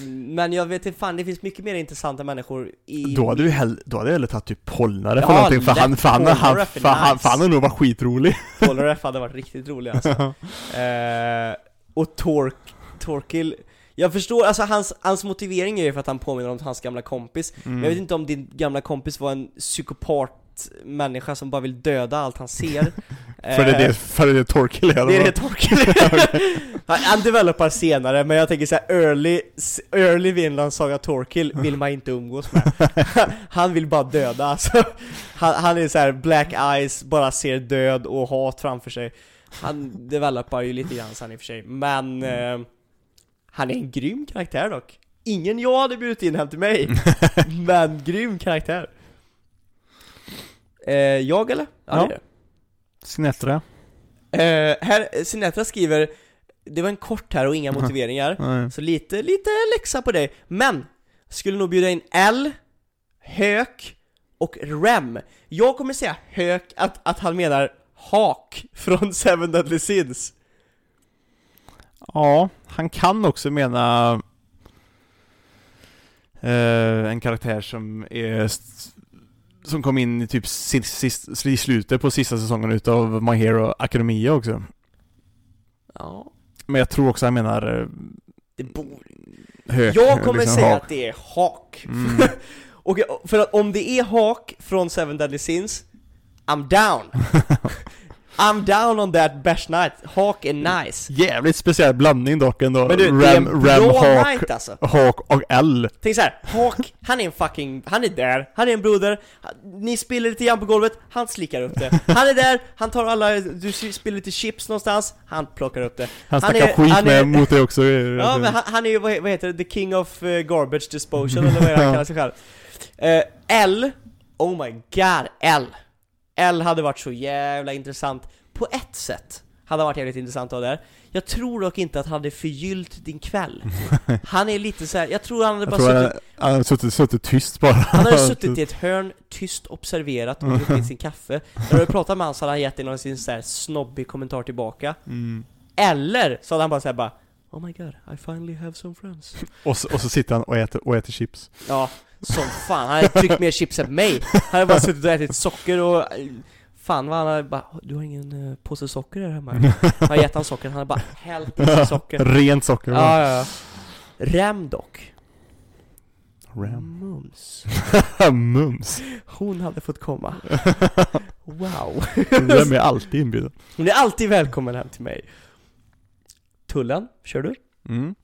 men jag vet inte fan, det finns mycket mer intressanta människor i... Då hade du hell, då hade jag hellre tagit typ Polnare för Ja, någonting, för han, för han, han, Polnareff han, nice. för han har nog varit skitrolig. Polnareff hade varit riktigt rolig alltså. eh, Och Tork, Torkil, jag förstår, alltså hans, hans motivering är ju för att han påminner om hans gamla kompis Men jag vet Mm. inte om din gamla kompis var en psykopat människa som bara vill döda allt han ser. För det är det, för det är det Torkel är. Det är det Torkel Han, han developar senare, men jag tänker såhär early, early Vinland Saga Torkil vill man inte umgås med. Han vill bara döda alltså. Han, han är så här black eyes, bara ser död och hat framför sig. Han developar ju lite grann sen i och för sig, men eh, Han är en grym karaktär dock Ingen jag hade bjudit in hem till mig, men grym karaktär eh, Jag eller? Ja, Ja. det. Sinettra. Eh, här, Sinatra skriver Det var en kort här och inga motiveringar Nej. Så lite, lite läxa på dig Men, skulle nog bjuda in L Hök och Rem Jag kommer säga Hök att, att han menar Hak från Seven Deadly Sins Ja, han kan också mena eh, en karaktär som är som kom in i typ sist, sist, i slutet på sista säsongen utav My Hero Academia också. Ja, Men jag tror också han menar eh, det borde hök. Jag kommer liksom säga hak. att det är Hak Mm. Och för att om det är Hak från Seven Deadly Sins I'm down I'm down on that best night, Hak är nice Jävligt speciell blandning dock ändå. Men du, det är en Ram, Ram, Hawk, night alltså Hawk och L. Tänk så här, Hawk, han är en fucking, han är där, han är en broder, han- ni spiller lite grann på golvet, han slickar upp det. Han är där, han tar alla, du spiller lite chips någonstans, han plockar upp det. Han Han snackar är- skit han är- med mot det också. Ja men han, han är ju, vad he- vad heter det, the king of eh, garbage disposal eller vad är det han kallar sig själv. Eh, L, oh my god, L. L hade varit så jävla intressant, på ett sätt. Hade varit jävligt intressant av det här. Jag tror dock inte att han hade förgyllt din kväll. Han är lite så här, jag tror han hade jag bara tror han, suttit han har suttit, suttit tyst bara. Han hade suttit i ett hörn, tyst observerat och druckit sin kaffe. När du pratat med honom så hade han gett dig någon sin så här snobbig kommentar tillbaka. Mm. Eller så hade han bara såhär bara Oh my god, I finally have some friends. Och, så, och så sitter han och äter, och äter chips. Ja, som fan. Han hade tryckt mer chips än mig. Han hade bara suttit och ätit socker och Fan vad han hade bara Du har ingen uh, påse socker här hemma? Han har gett han socker, han hade bara hällt i sig socker. Rent socker. Ja, ja, ja. Rem dock. Ram. Mums. Mums. Hon hade fått komma. Wow. Vem är alltid inbjuden? Hon är alltid välkommen hem till mig. Tullen, kör du? Mm.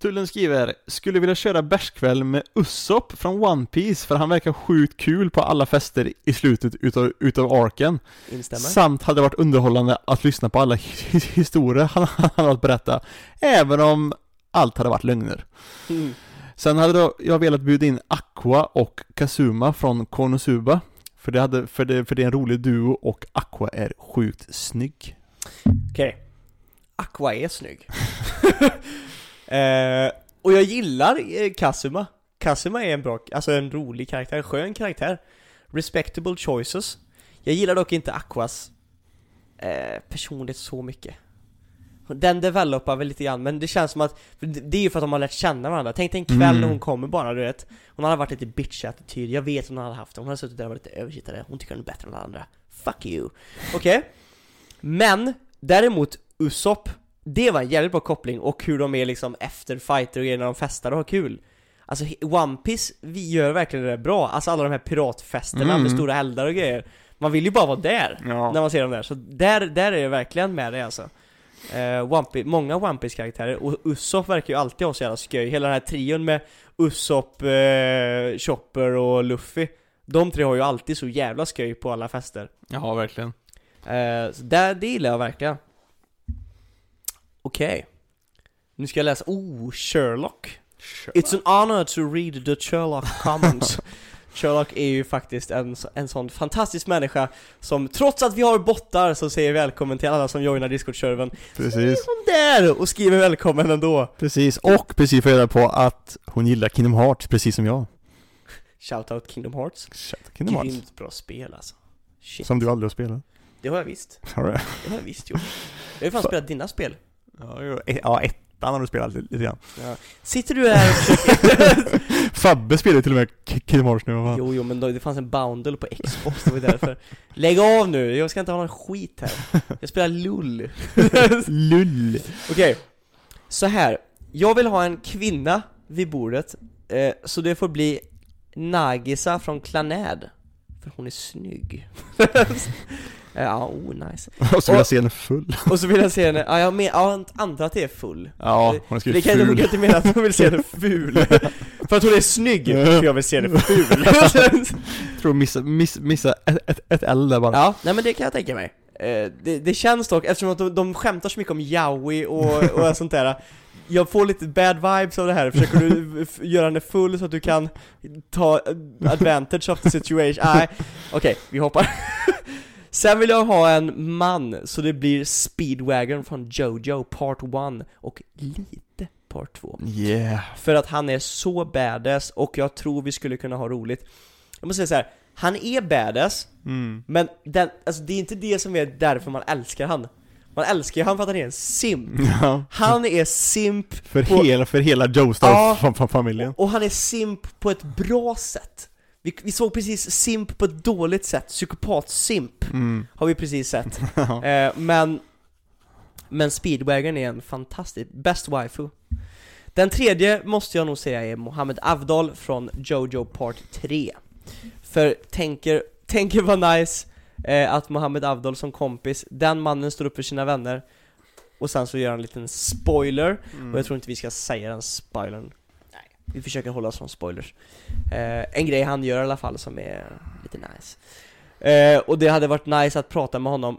Tullen skriver, skulle vilja köra bärskväll med Usopp från One Piece för han verkar sjukt kul på alla fester i slutet utav, utav arken. Instämmer. Samt hade det varit underhållande att lyssna på alla hi- historier han hade att berätta, även om allt hade varit lögner. Mm. Sen hade jag velat bjuda in Aqua och Kazuma från Konosuba. För det, hade, för, det, för det är en rolig duo och Aqua är sjukt snygg. Okej. Aqua är snygg. eh, och jag gillar eh, Kazuma. Kazuma är en bra, alltså en rolig karaktär, en skön karaktär. Respectable choices. Jag gillar dock inte Aquas eh, personlighet så mycket. Den developar väl lite grann, men det känns som att, det är ju för att de har lärt känna varandra. Tänk dig en kväll Mm. när hon kommer bara, du vet. Hon hade varit lite bitchig attityd, jag vet att hon hade haft det. Hon hade suttit där och varit lite översittare. Hon tycker hon är bättre än alla andra. Fuck you. Okej? Men, däremot Usopp, det var en jävligt bra koppling och hur de är liksom efter fighter och grejer när de festar och har kul. Alltså One Piece, vi gör verkligen det där bra. Alltså alla de här piratfesterna Mm. med stora eldar och grejer. Man vill ju bara vara där Ja. när man ser dem där, så där, där är jag verkligen med det alltså. Eh, One Piece, många One Piece karaktärer och Usopp verkar ju alltid ha så jävla skoj. Hela den här trion med Usopp, eh, Chopper och Luffy. De tre har ju alltid så jävla skoj på alla fester. Ja, verkligen. Eh, så där, det gillar jag verkligen. Okej. Nu ska jag läsa, oh, Sherlock. It's an honor to read the Sherlock comments. Sherlock är ju faktiskt en, så- en sån fantastisk människa som trots att vi har bottar så säger välkommen till alla som joinar Discord-servern. Precis. Hon där och skriver välkommen ändå. Precis, och precis få reda på att hon gillar Kingdom Hearts, precis som jag. Shoutout Kingdom Hearts. Shit, Kingdom Hearts. Grymt bra spel alltså. Shit. Som du aldrig har spelat. Det har jag visst. Har du? Det har jag visst gjort. Jag har ju fan Fa- spelat dina spel. Ja, ettan har du spelat lite, lite grann. Ja. Sitter du här och försöker... Fabbe spelar ju till och med K- Kingdom Hearts nu, vad. Jo, jo, men då, det fanns en bundle på Xbox, det var därför. Lägg av nu, jag ska inte ha någon skit här. Jag spelar LUL. Lull. Okej, så här. Jag vill ha en kvinna vid bordet, eh, så det får bli Nagisa från Clanad. För hon är snygg. ja, oh nice. Och så vill Och- jag se henne full. Och så vill jag se henne, ja jag men, ja, antar att det är full. Ja, hon Det skrivit hon ful. kan inte mena att hon vill se henne ful. för att hon är snygg, för jag vill se henne ful. tror missa, miss, missa ett, ett, ett L där bara. Ja, nej men det kan jag tänka mig. Eh, det, det känns dock, eftersom att de, de skämtar så mycket om yaoi och, och sånt där Jag får lite bad vibes av det här, försöker du göra henne full så att du kan ta advantage of the situation? Nej, okej, vi hoppar Sen vill jag ha en man, så det blir Speedwagon från Jojo Part 1 och lite Part 2 Yeah. för att han är så badass och jag tror vi skulle kunna ha roligt Jag måste säga så här. han är badass, Mm. men den, alltså det är inte det som är därför man älskar han Man älskar ju han för att han är en simp Ja. Han är simp För, på- hela, för hela Joestar Ja. och han är simp på ett bra sätt vi, vi såg precis simp på ett dåligt sätt, psykopat-simp Mm. har vi precis sett. Eh, Men Men Speedwagon är en fantastisk, best waifu. Den tredje måste jag nog säga är Mohammed Avdal från Jojo Part 3 För tänker, tänker vad nice eh, att Mohammed Avdal som kompis, den mannen står upp för sina vänner Och sen så gör han en liten spoiler, Mm. och jag tror inte vi ska säga den spoilern vi försöker hålla oss från spoilers eh, En grej han gör i alla fall som är lite nice eh, Och det hade varit nice att prata med honom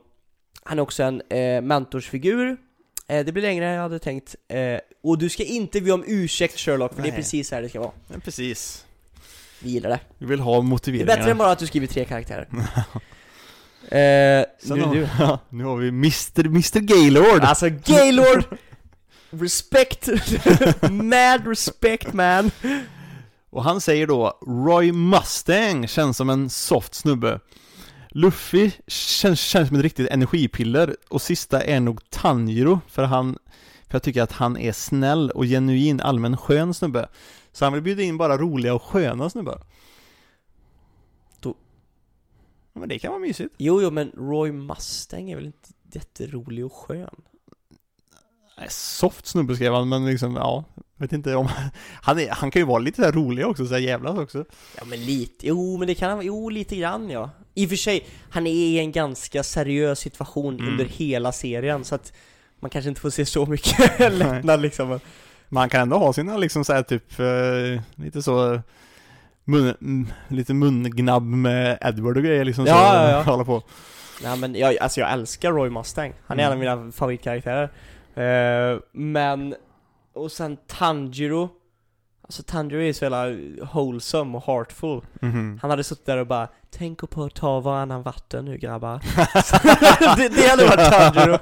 Han är också en eh, mentorsfigur eh, Det blir längre än jag hade tänkt eh, Och du ska inte be om ursäkt Sherlock, för det är Nej. precis här det ska vara Men precis. Vi gillar det Vi vill ha Det är motiveringarna. bättre än bara att du skriver tre karaktärer eh, Nu har, ja, nu har vi Mr. Mr. Gaylord. Alltså Gaylord! Respect! Mad respect man! Och han säger då Roy Mustang känns som en soft snubbe. Luffy känns, känns som ett riktigt energipiller och sista är nog Tanjiro för han för jag tycker att han är snäll och genuin allmän skön snubbe. Så han vill bjuda in bara roliga och sköna snubbar. Då- Men det kan vara mysigt. Jo, jo, men Roy Mustang är väl inte jätterolig och skön? Soft snubbe skrev han, men liksom, ja, vet inte om... Han, är, han kan ju vara lite så här rolig också, så här jävlas också. Ja men lite, jo men det kan han jo lite grann ja I och för sig, han är i en ganska seriös situation Mm. under hela serien så att Man kanske inte får se så mycket lättnad liksom Man kan ändå ha sina liksom såhär typ, eh, lite så mun, mm, lite mungnabb med Edward och grejer liksom Ja, så, ja, ja. hålla på. Nej men jag, alltså jag älskar Roy Mustang, han är Mm. en av mina favoritkaraktärer Eh, Men, och sen Tanjiro Alltså Tanjiro är så jävla wholesome och heartful Mhm. Han hade suttit där och bara Tänk på att ta varannan vatten nu grabbar det, det hade varit Tanjiro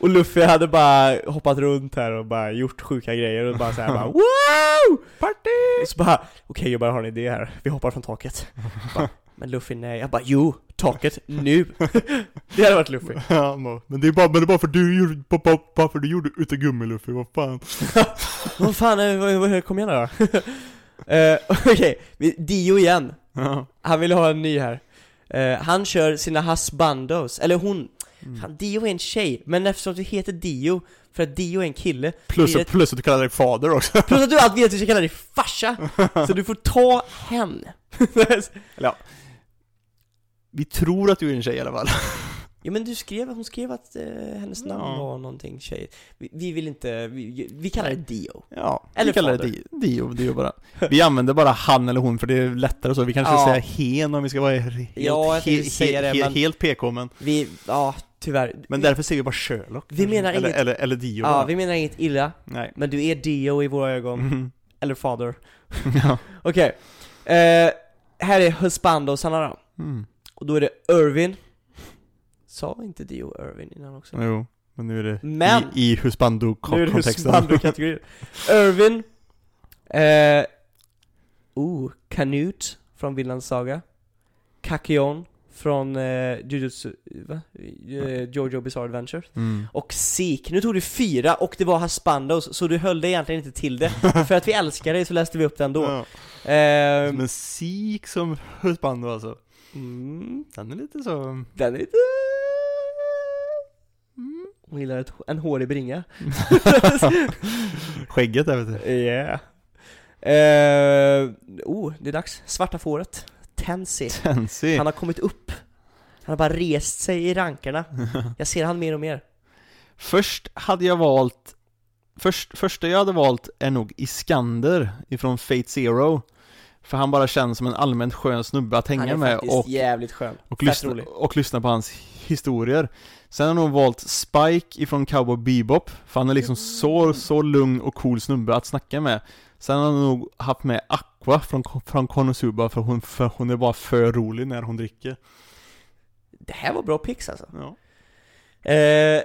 Och Luffy hade bara hoppat runt här och bara gjort sjuka grejer och bara såhär bara Wow! Party! Och så bara Okej jag bara har en idé här, vi hoppar från taket bara, Men Luffy nej, jag bara jo, taket nu! det hade varit Luffy. Ja, men det är bara, men det är bara för du gjorde, bara, bara, för du gjorde utav gummi Luffy, vad fan. Vad fan, vad, vad, kom igen då. Uh, Okej, vi- Dio igen. Ja. Han vill ha en ny här. Eh, Han kör sina husbandos, eller hon Mm. Fan, Dio är en tjej, men eftersom du heter Dio För att Dio är en kille Plus, att, plus att du kallar dig fader också. Plus att du alltid vet att du ska kalla dig farsa. Så du får ta hen Vi tror att du är en tjej i alla fall. Ja men du skrev, hon skrev att eh, hennes namn Ja. var någonting tjej vi, vi vill inte, vi, vi kallar det Dio Ja, Eller vi kallar det fader. Dio, Dio, Dio bara. Vi använder bara han eller hon för det är lättare så. Vi kanske Ja. säga hen om vi ska vara helt, Ja, tänkte säga det, men- helt PK men, Vi, ja tyvärr men därför säger vi bara Sherlock. Vi menar eller, inget- eller, eller Dio Ja, bara. vi menar inget illa Nej. Men du är Dio i våra ögon, Mhm. eller fader ja. Okej, eh, här är husbandosarna då Mm. Och då är det Irvin Sa inte Dio Irvin innan också? Jo, men nu är det Men- i, i Nu är det husbando-kontexten. husbando-kategorier Irvin eh, Oh, Canute från Vinland Saga Kakion från eh, Jujutsu, va? Eh, Jojo Bizarre Adventure Mm. Och Sik, nu tog du fyra och det var Husbandos, så du höll dig egentligen inte till det För att vi älskar dig så läste vi upp den då Ja. Ehm, Men Sik som husbando alltså. Mm, Den är lite så... Den är lite... Mm. Hon gillar ett, en hårig bringa Skägget där vet du. Yeah Eh, Oh, det är dags. Svarta fåret Tensi Tensi. Han har kommit upp Han har bara rest sig i rankerna Jag ser han mer och mer Först hade jag valt först, Första jag hade valt är nog Iskander ifrån Fate Zero För han bara känns som en allmänt skön snubbe att Han hänga med och, jävligt skön. och, lyssna, och lyssna på hans historier. Sen har nog valt Spike ifrån Cowboy Bebop För han är liksom så, så lugn och cool snubbe att snacka med. Sen har jag nog haft med Aqua från, från Konosuba för hon, för hon är bara för rolig när hon dricker. Det här var bra pix alltså. Ja. eh,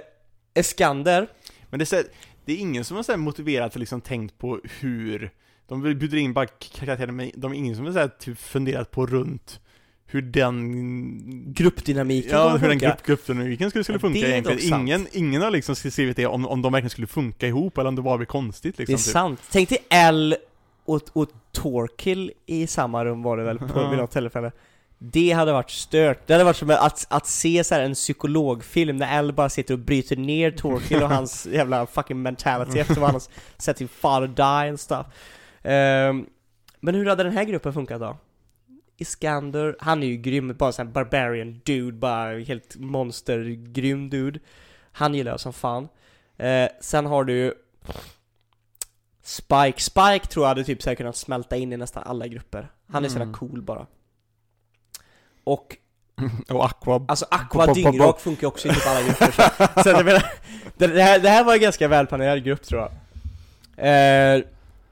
Eskander. Men det är, det är ingen som har motiverat eller liksom tänkt på hur De bjuder in bara karaktärer men de är ingen som har typ funderat på runt hur den Gruppdynamiken Ja, hur den grupp, gruppdynamiken skulle, skulle Ja, funka är egentligen. sant. Ingen, ingen har liksom skrivit det om, om de verkligen skulle funka ihop eller om det bara blir konstigt Det liksom. är sant. Tänk dig L och, och Torkill i samma rum var det väl på Ja. vid något tillfälle. Det hade varit stört. Det hade varit som att, att se så en psykologfilm när L bara sitter och bryter ner Torkill och hans jävla fucking mentality efter vad han har sett sin father die and stuff. Ehm, men hur hade den här gruppen funkat då? Iskander, han är ju grym, bara sån barbarian dude, bara helt monstergrym dude. Han gillar jag som fan. Eh, sen har du ju Spike, Spike tror jag hade typ så här kunnat smälta in i nästan alla grupper. Han är så jävla Mm. cool bara. Och Och Aqua alltså Aqua dyngrak funkar ju också i typ alla grupper så, så jag menar, det, det, här, det här var en ganska välplanerad grupp tror jag. Eh,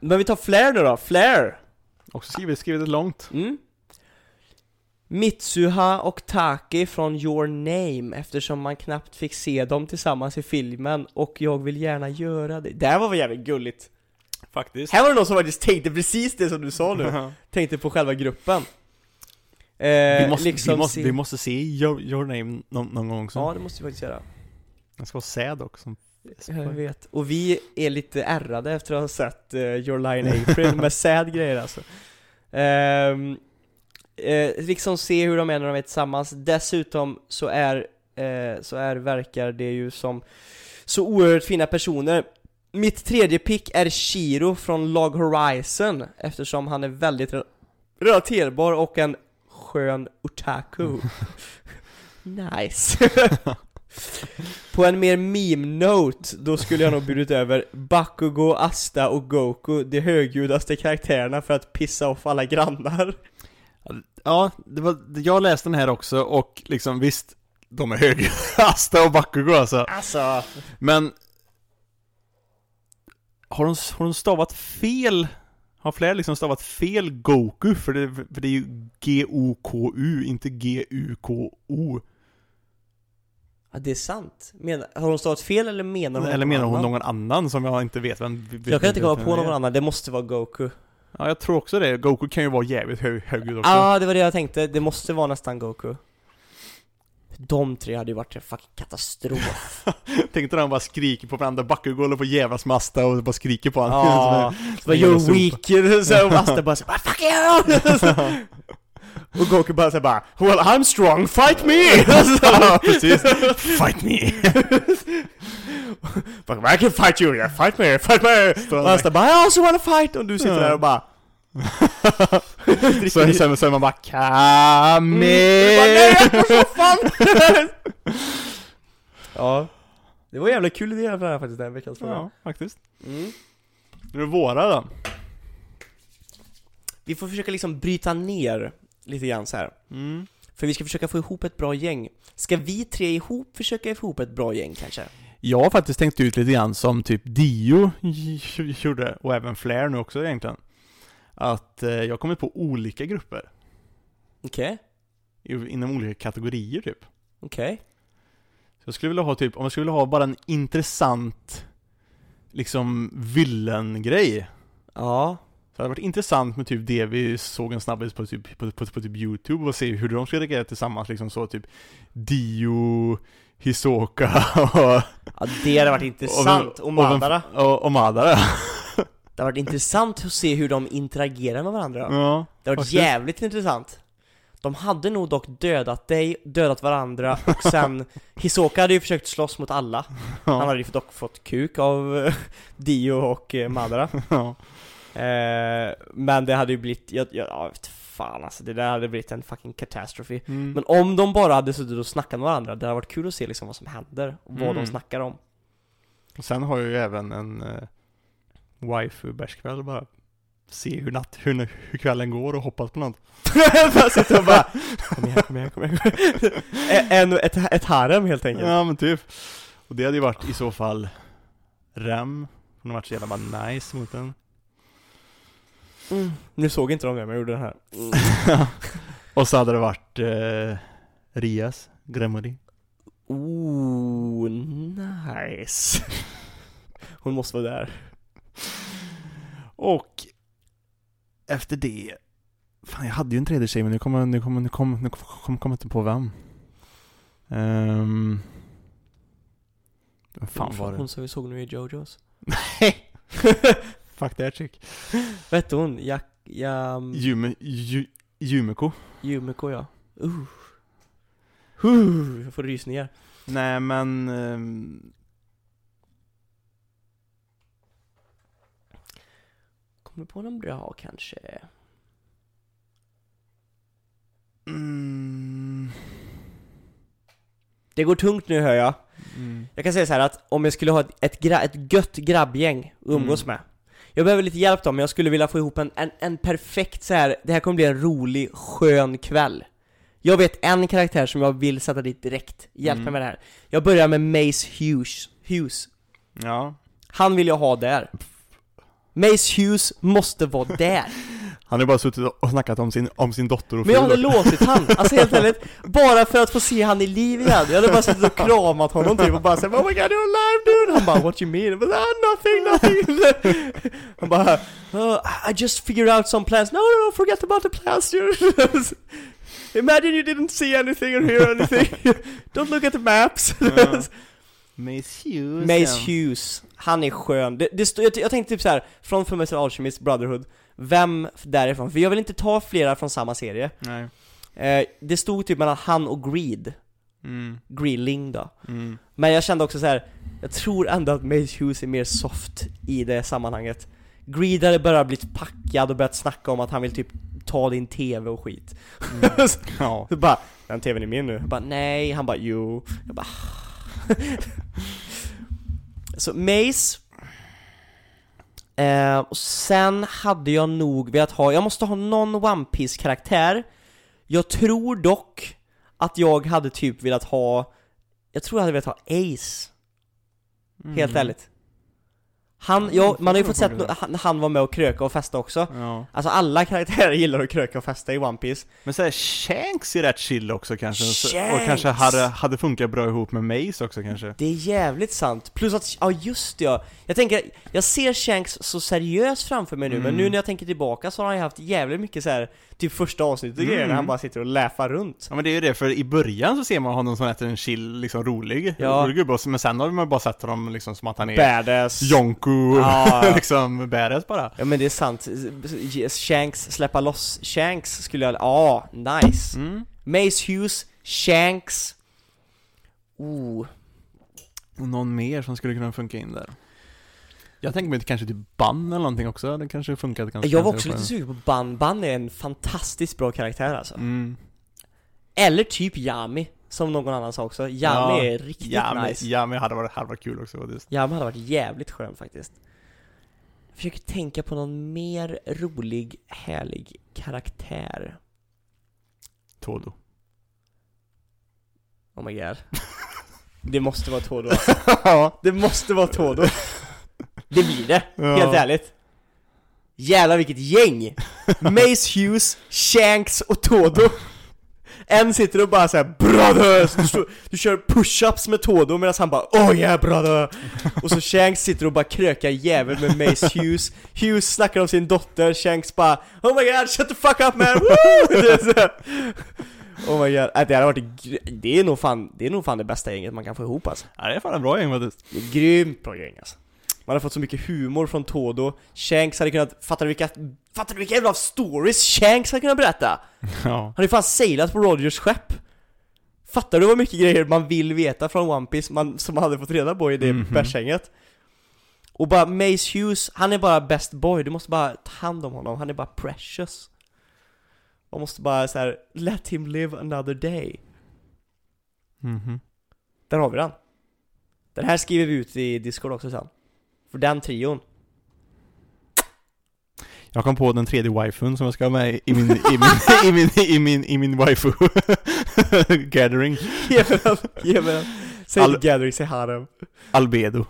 men vi tar Flair nu då, Flair! också skrivit, skrivit långt. Mm. Mitsuha och Taki från Your Name eftersom man knappt fick se dem tillsammans i filmen och jag vill gärna göra det. Det här var väl jävligt gulligt? Faktiskt. Här var det någon som faktiskt tänkte precis det som du sa nu, tänkte på själva gruppen. Eh, vi, måste, liksom vi, måste, se- vi måste se your, your Name någon, någon gång också. Ja, det måste vi faktiskt göra. Den ska vara säd också. Jag vet. Och vi är lite ärrade efter att ha sett uh, Your Line April med sad grejer alltså. Ehm, eh, liksom se hur de är när de är tillsammans. Dessutom så är, eh, så är, verkar det ju som så oerhört fina personer. Mitt tredje pick är Shiro från Log Horizon eftersom han är väldigt re- relaterbar och en skön otaku. nice. På en mer meme-note, då skulle jag nog bjudit över Bakugo, Asta och Goku, de högljuddaste karaktärerna för att pissa off alla grannar. Ja, det var, jag läste den här också och liksom visst, de är höga. Asta och Bakugo alltså. Alltså, Men har de, har de stavat fel? Har fler liksom stavat fel Goku? För det, för det är ju G-O-K-U, inte G-U-K-O. Ja, det är sant. Men, har de stavat fel eller menar hon Eller menar hon annan? någon annan som jag inte vet vem Jag kan inte komma på är. någon annan, det måste vara Goku. Ja, jag tror också det. Goku kan ju vara jävligt hög, högljudd också. Ja, ah, det var det jag tänkte, det måste vara nästan Goku. De tre hade ju varit en fucking katastrof. Tänkte när han bara skriker på varandra, Bakugo håller på att jävlas med Asta och bara skriker på honom. Ja, så bara you're weak, så och Asta bara såhär 'Fuck you!' Och Goku bara såhär bara 'Well I'm strong, fight me!' ja, precis. Fight me! I can fight you, yeah, fight me, fight me! Och Asta bara 'I also wanna fight' och du sitter där och bara så, så är man bara Kame! Soffan! ja Det var en jävla kul idé för faktiskt, den veckans program Ja, faktiskt. mm. Nu är det våra då. Vi får försöka liksom bryta ner lite grann så här. Mm. För vi ska försöka få ihop ett bra gäng Ska vi tre ihop försöka få ihop ett bra gäng kanske? Jag har faktiskt tänkt ut lite grann som typ Dio gjorde, och även Flair nu också egentligen. Att eh, jag har kommit på olika grupper. Okej, i- Inom olika kategorier typ. okej Så jag skulle vilja ha typ, om jag skulle vilja ha bara en intressant liksom villain-grej. Ja, det hade varit intressant med typ det vi såg en snabbis på typ, på, på, på typ Youtube och se hur de skulle reagera tillsammans liksom så typ Dio, Hisoka och... ja det hade varit intressant, och Madara Och, och Madara. Det hade varit intressant att se hur de interagerar med varandra. Ja. Det hade varit jävligt intressant. De hade nog dock dödat dig, dödat varandra och sen Hisoka hade ju försökt slåss mot alla. Han hade ju dock fått kuk av eh, Dio och eh, Madara. Eh, Men det hade ju blivit, jag, jag, jag vet fan alltså, det där hade blivit en fucking katastrofe Mm. Men om de bara hade suttit och snackat med varandra, det hade varit kul att se liksom vad som händer och vad Mm. de snackar om Och sen har jag ju även en uh, waifu-bärskväll bara. Se hur, natt, hur, hur kvällen går och hoppas på något. Bara sitta och bara Kom igen, kom igen, kom igen, igen. En, ett, ett harem helt enkelt Ja men typ. Och det hade ju varit i så fall Rem. Hon har varit så jävla bara nice mot den. Mm. Nu såg inte de det, men jag gjorde den här mm. och så hade det varit eh, Rias, Gremory. Ooh, nice Hon måste vara där Och efter det Fan jag hade ju en tredje tjej men nu kommer nu kommer nu kommer nu kommer jag inte på vem. Ehm Vem fan var det? Hon som vi såg nu i Jojos Nej! Fuck that chick. Vad hette hon? Jak... Jam... Yume, Yu, Yumeko. Yumiko ja uh. Uh, jag får rysningar Nej men ehm, Kommer du på någon bra kanske? mm, Det går tungt nu hör jag mm, Jag kan säga så här att om jag skulle ha ett, ett, gra, ett gött grabbgäng att umgås Mm. med Jag behöver lite hjälp då, men jag skulle vilja få ihop en, en, en perfekt så här. det här kommer bli en rolig, skön kväll Jag vet en karaktär som jag vill sätta dit direkt, hjälp mig Mm. med det här Jag börjar med Mace Hughes, Hughes Ja. Han vill jag ha där Mace Hughes måste vara där Han har bara suttit och snackat om sin, om sin dotter och Men jag fru hade låtit han, alltså helt ärligt Bara för att få se han i liv igen. Jag hade bara suttit och kramat honom typ och bara såhär Oh my god you're alive dude! Han bara What you mean? Jag bara, ah, nothing, nothing. Han bara "Uh, I just figured out some plans. No no no forget about the plans dude. Imagine you didn't see anything or hear anything. Don't look at the maps. Ja. Mace Hughes Mace Hughes, han är skön. Det, det stod, jag, jag tänkte typ så här från Fullmetal Alchemist Brotherhood, vem därifrån? För jag vill inte ta flera från samma serie. Nej. Eh, det stod typ mellan han och Greed, Mm. Greedling då. Mm. Men jag kände också så här. jag tror ändå att Mace Hughes är mer soft i det sammanhanget. Greed hade bara blivit packad och börjat snacka om att han vill typ ta din TV och skit. Mm. Ja. Så bara, den TVn är min nu. Jag bara, nej. Han bara, jo. Jag bara, Så Mace eh, och sen hade jag nog velat ha, jag måste ha någon One piece karaktär Jag tror dock att jag hade typ velat ha Jag tror jag hade velat ha Ace. Helt Mm. ärligt Han, ja, man har ju fått sett han, han var med och kröka och festa också Ja. Alltså alla karaktärer gillar att kröka och festa i One Piece Men såhär, Shanks är rätt chill också kanske. Så- Och Shanks! kanske hade, hade funkat bra ihop med Mace också kanske. Det är jävligt sant, plus att, ja just det, ja Jag tänker, jag ser Shanks så seriös framför mig nu, men Mm. nu när jag tänker tillbaka så har han ju haft jävligt mycket så här typ första avsnittet Mm. grejer när han bara sitter och läfar runt Ja men det är ju det, för i början så ser man honom som en chill, liksom rolig, Ja. rolig gubbe, men sen har man bara sett honom liksom som att han är Badass Jonko, Ja. liksom badass bara. Ja men det är sant, Shanks, släppa loss Shanks skulle jag, ja, nice Mm. Mace Hughes, Shanks Oh, någon mer som skulle kunna funka in där. Jag tänker mig kanske typ Ban eller någonting också, det kanske funkat ganska jag var också lite sugen på Ban, Ban är en fantastiskt bra karaktär alltså Mm. Eller typ Yami, som någon annan sa också. Yami Ja, är riktigt men, nice. men hade varit, hade varit kul också faktiskt. Yami hade varit jävligt skön faktiskt. Jag försöker tänka på någon mer rolig, härlig karaktär. Todo. Oh my god. Det måste vara Todo ja. Det måste vara Todo. Det blir det, Ja. helt ärligt. Jävlar vilket gäng! Mace Hughes, Shanks och Todo. En sitter och bara såhär 'Brothers!' Du, står- du kör push-ups med Todo medan han bara 'Oh yeah brother' Och så Shanks sitter och bara krökar jävel med Mace Hughes Hughes snackar om sin dotter, Shanks bara 'Oh my god, shut the fuck up man!' Oh my god, Äh, det hade varit det är nog fan, det är nog fan det bästa gänget man kan få ihop alltså ja, det är fan en bra gäng faktiskt. grymt bra gäng alltså. Man hade fått så mycket humor från Todo, Shanks hade kunnat, fattar du vilka, fattar du vilka jävla stories Shanks hade kunnat berätta? Ja. Han hade ju fan sailat på Rogers skepp! Fattar du vad mycket grejer man vill veta från One Piece man, som man hade fått reda på i det Mhm. bärsgänget? Och bara Mace Hughes, han är bara best boy, du måste bara ta hand om honom, han är bara precious Man måste bara så här, let him live another day Mhm. Där har vi den. Den här skriver vi ut i Discord också sen. För den trion. Jag kom på den tredje wifun som jag ska ha med i min, i min, i min, i min, i min waifu gathering. Ge mig den, ge mig den. Säg All... Gathering, säg Harem. Albedo.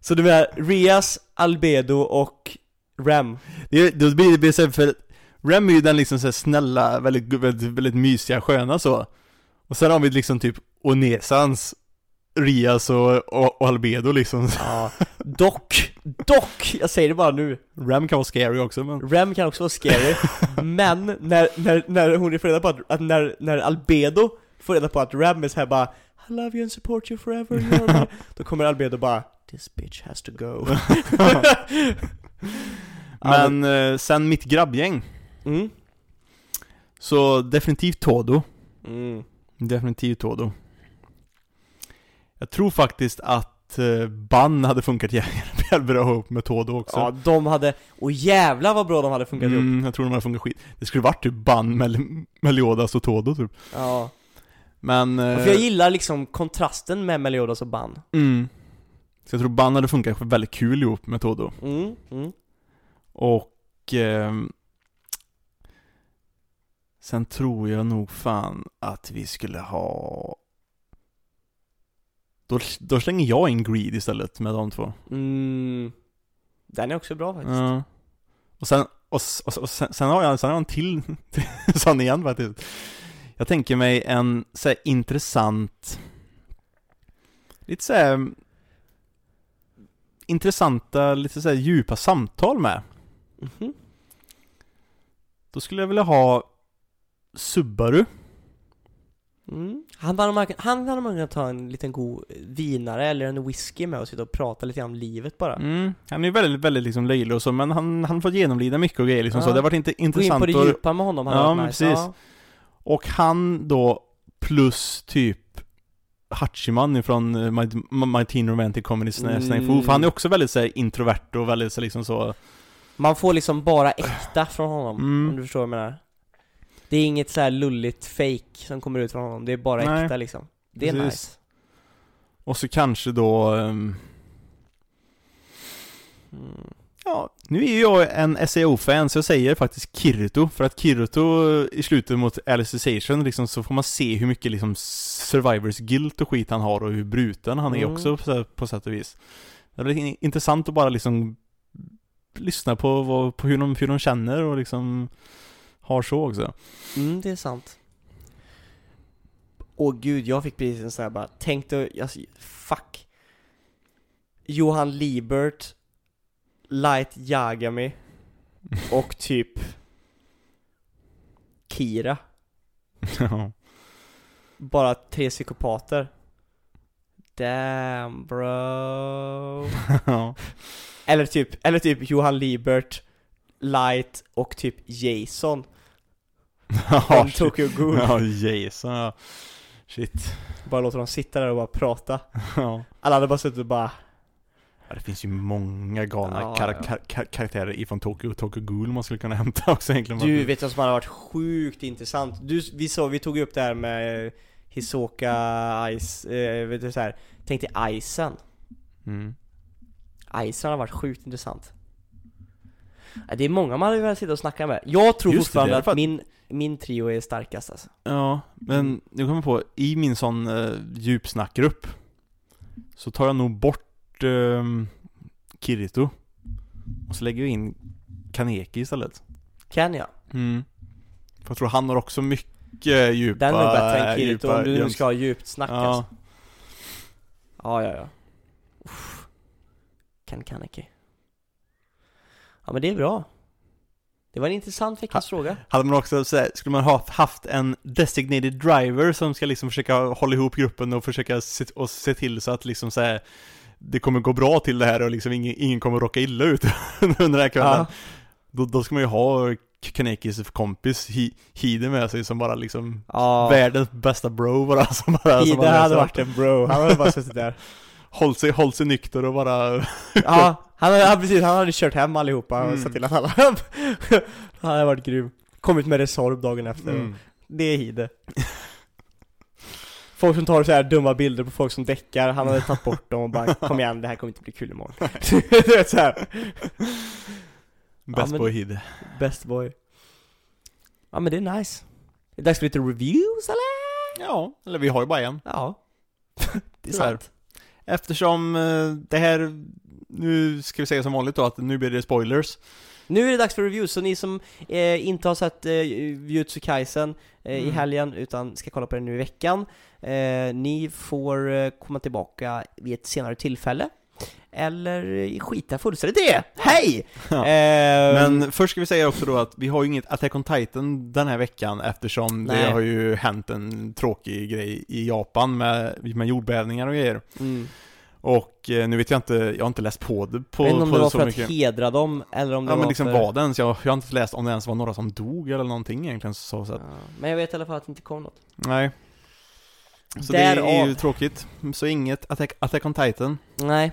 Så du menar Rias, Albedo och Rem? Det, då blir det här, för Rem är ju den liksom så snälla, väldigt, väldigt, väldigt mysiga, sköna så. Och sen har vi liksom typ Onesans, Rias och, och, och Albedo liksom. Ja. Dock, dock, jag säger det bara nu. Rem kan vara scary också men. Rem kan också vara scary, men när, när, när hon får reda på att, att när, när Albedo får reda på att Rem är så här bara I love you and support you forever, you are my-" Då kommer Albedo bara This bitch has to go Men eh, sen mitt grabbgäng, Mm. så definitivt Todo. Mm. Definitivt Todo. Jag tror faktiskt att eh, Ban hade funkat jävligt bra ihop med Todo också. Ja, de hade, och jävlar vad bra de hade funkat ihop mm, jag tror de hade funkat skit. Det skulle varit typ Ban, Mel- Meliodas och Todo typ. Ja, Men... eh, för jag gillar liksom kontrasten med Meliodas och Ban mm. Så jag tror Ban hade funkat väldigt kul ihop med Todo. mm, mm. Och... ehm, sen tror jag nog fan att vi skulle ha... Då, då slänger jag in Greed istället med de två. Mm. Den är också bra faktiskt Ja. Och sen, och, och, och sen, sen har jag, sen har jag en till sån igen faktiskt. Jag tänker mig en så här intressant, lite så här, intressanta, lite så här djupa samtal med. Mhm. Då skulle jag vilja ha Subaru. Mm. Han hade man, han hade man kunnat ta en liten god vinare eller en whisky med och sitta och prata lite om livet bara Mm. Han är ju väldigt, väldigt liksom löjlig och så, men han, han har fått genomlida mycket och grejer liksom Ja. så. Det har varit inte Gå in intressant på det djupa med honom, hade Ja, men nice. precis. Ja. Och han då plus typ Hachiman ifrån eh, My, My Teen Romantic Comedy Sna- Mm. För han är också väldigt så här, introvert och väldigt så liksom så Man får liksom bara äkta från honom, Mm. om du förstår vad jag menar Det är inget så här lulligt fake som kommer ut från honom, det är bara Nej. äkta liksom Det är Precis. nice. Och så kanske då Mm. Ja, nu är ju jag en SEO-fan så jag säger faktiskt Kirito För att Kirito i slutet mot Alicization liksom så får man se hur mycket liksom Survivors guilt och skit han har och hur bruten han är Mm. också på, på sätt och vis Det är in- intressant att bara liksom Lyssna på, vad, på hur, de, hur de känner och liksom Har så också Mm, det är sant. Åh gud, jag fick precis en sån här bara, tänkte, alltså, fuck. Johan Liebert, Light Yagami och typ Kira. Ja. Bara tre psykopater. Damn bro. Ja. Eller typ, eller typ Johan Liebert, Light och typ Jason Ja, från. Tokyo Ghoul. Ja, Jason ja. Shit Bara låter dem sitta där och bara prata. Ja Alla hade bara suttit och bara Ja, det finns ju många galna Ja, kar- kar- kar- karaktärer ifrån Tokyo, Tokyo Ghoul man skulle kunna hämta också egentligen Du, vet vad som hade varit sjukt intressant? Du, vi, så, vi tog upp det här med Hisoka Ice, eh, vet du så här. Tänk dig Icen mm. Icen har varit sjukt intressant Det är många man hade velat sitta och snacka med Jag tror Just fortfarande det att att- min, min trio är starkast alltså Ja, men jag kommer på, i min sån uh, djupsnackgrupp Så tar jag nog bort ehm, Kirito Och så lägger jag in Kaneki istället Kan jag? mm. För jag tror han har också mycket djupa Den är bättre än Kirito djupa om du nu ska ha djupt snack Ja, alltså. Ja, ja, ja Uff. Kan Kaneki Ja men det är bra. Det var en intressant veckans fråga. Hade man också så här, skulle man ha haft en designated driver som ska liksom försöka hålla ihop gruppen och försöka se, och se till så att liksom så här, det kommer gå bra till det här och liksom ingen, ingen kommer råka illa ut under den här kvällen. Ja. Då, då ska man ju ha Kanekis kompis Hi- Hide med sig som bara liksom Ja, världens bästa bro bara som bara som Ida bara- hade varit en bro, han hade bara suttit där Håll sig, håll sig nykter och bara Ja, han ja, precis, han hade kört hem allihopa och Mm. sett till att alla Han hade varit grym. Kommit med Resorb dagen efter. Mm. Det är Hide. Folk som tar så här dumma bilder på folk som däckar, han hade tagit bort dem och bara Kom igen, det här kommer inte bli kul imorgon. Du vet såhär, Best men- boy Hide. Best boy. Ja men det är nice. Det är dags för lite reviews eller? Ja, eller vi har ju bara en. Ja. Det är sant Eftersom eh, det här Nu ska vi säga som vanligt då att nu blir det spoilers Nu är det dags för reviews, så ni som eh, inte har sett eh, Jujutsu Kaisen eh, i Mm. helgen, utan ska kolla på det nu i veckan eh, Ni får eh, komma tillbaka vid ett senare tillfälle Eller skita fullständigt i det! Hej! Ja. Eh, Men först ska vi säga också då att vi har ju inget Attack on Titan den här veckan eftersom det Nej. har ju hänt en tråkig grej i Japan med, med jordbävningar och grejer. mm. Och eh, nu vet jag inte, jag har inte läst på det på, Jag vet inte om det var för mycket. att hedra dem, eller om det Ja var men liksom för... vad det ens, jag, jag har inte läst om det ens var några som dog eller någonting egentligen så, Ja, Men jag vet i alla fall att det inte kom något nej. Så det är Därav. ju tråkigt. Så inget Attack, Attack on Titan. Nej,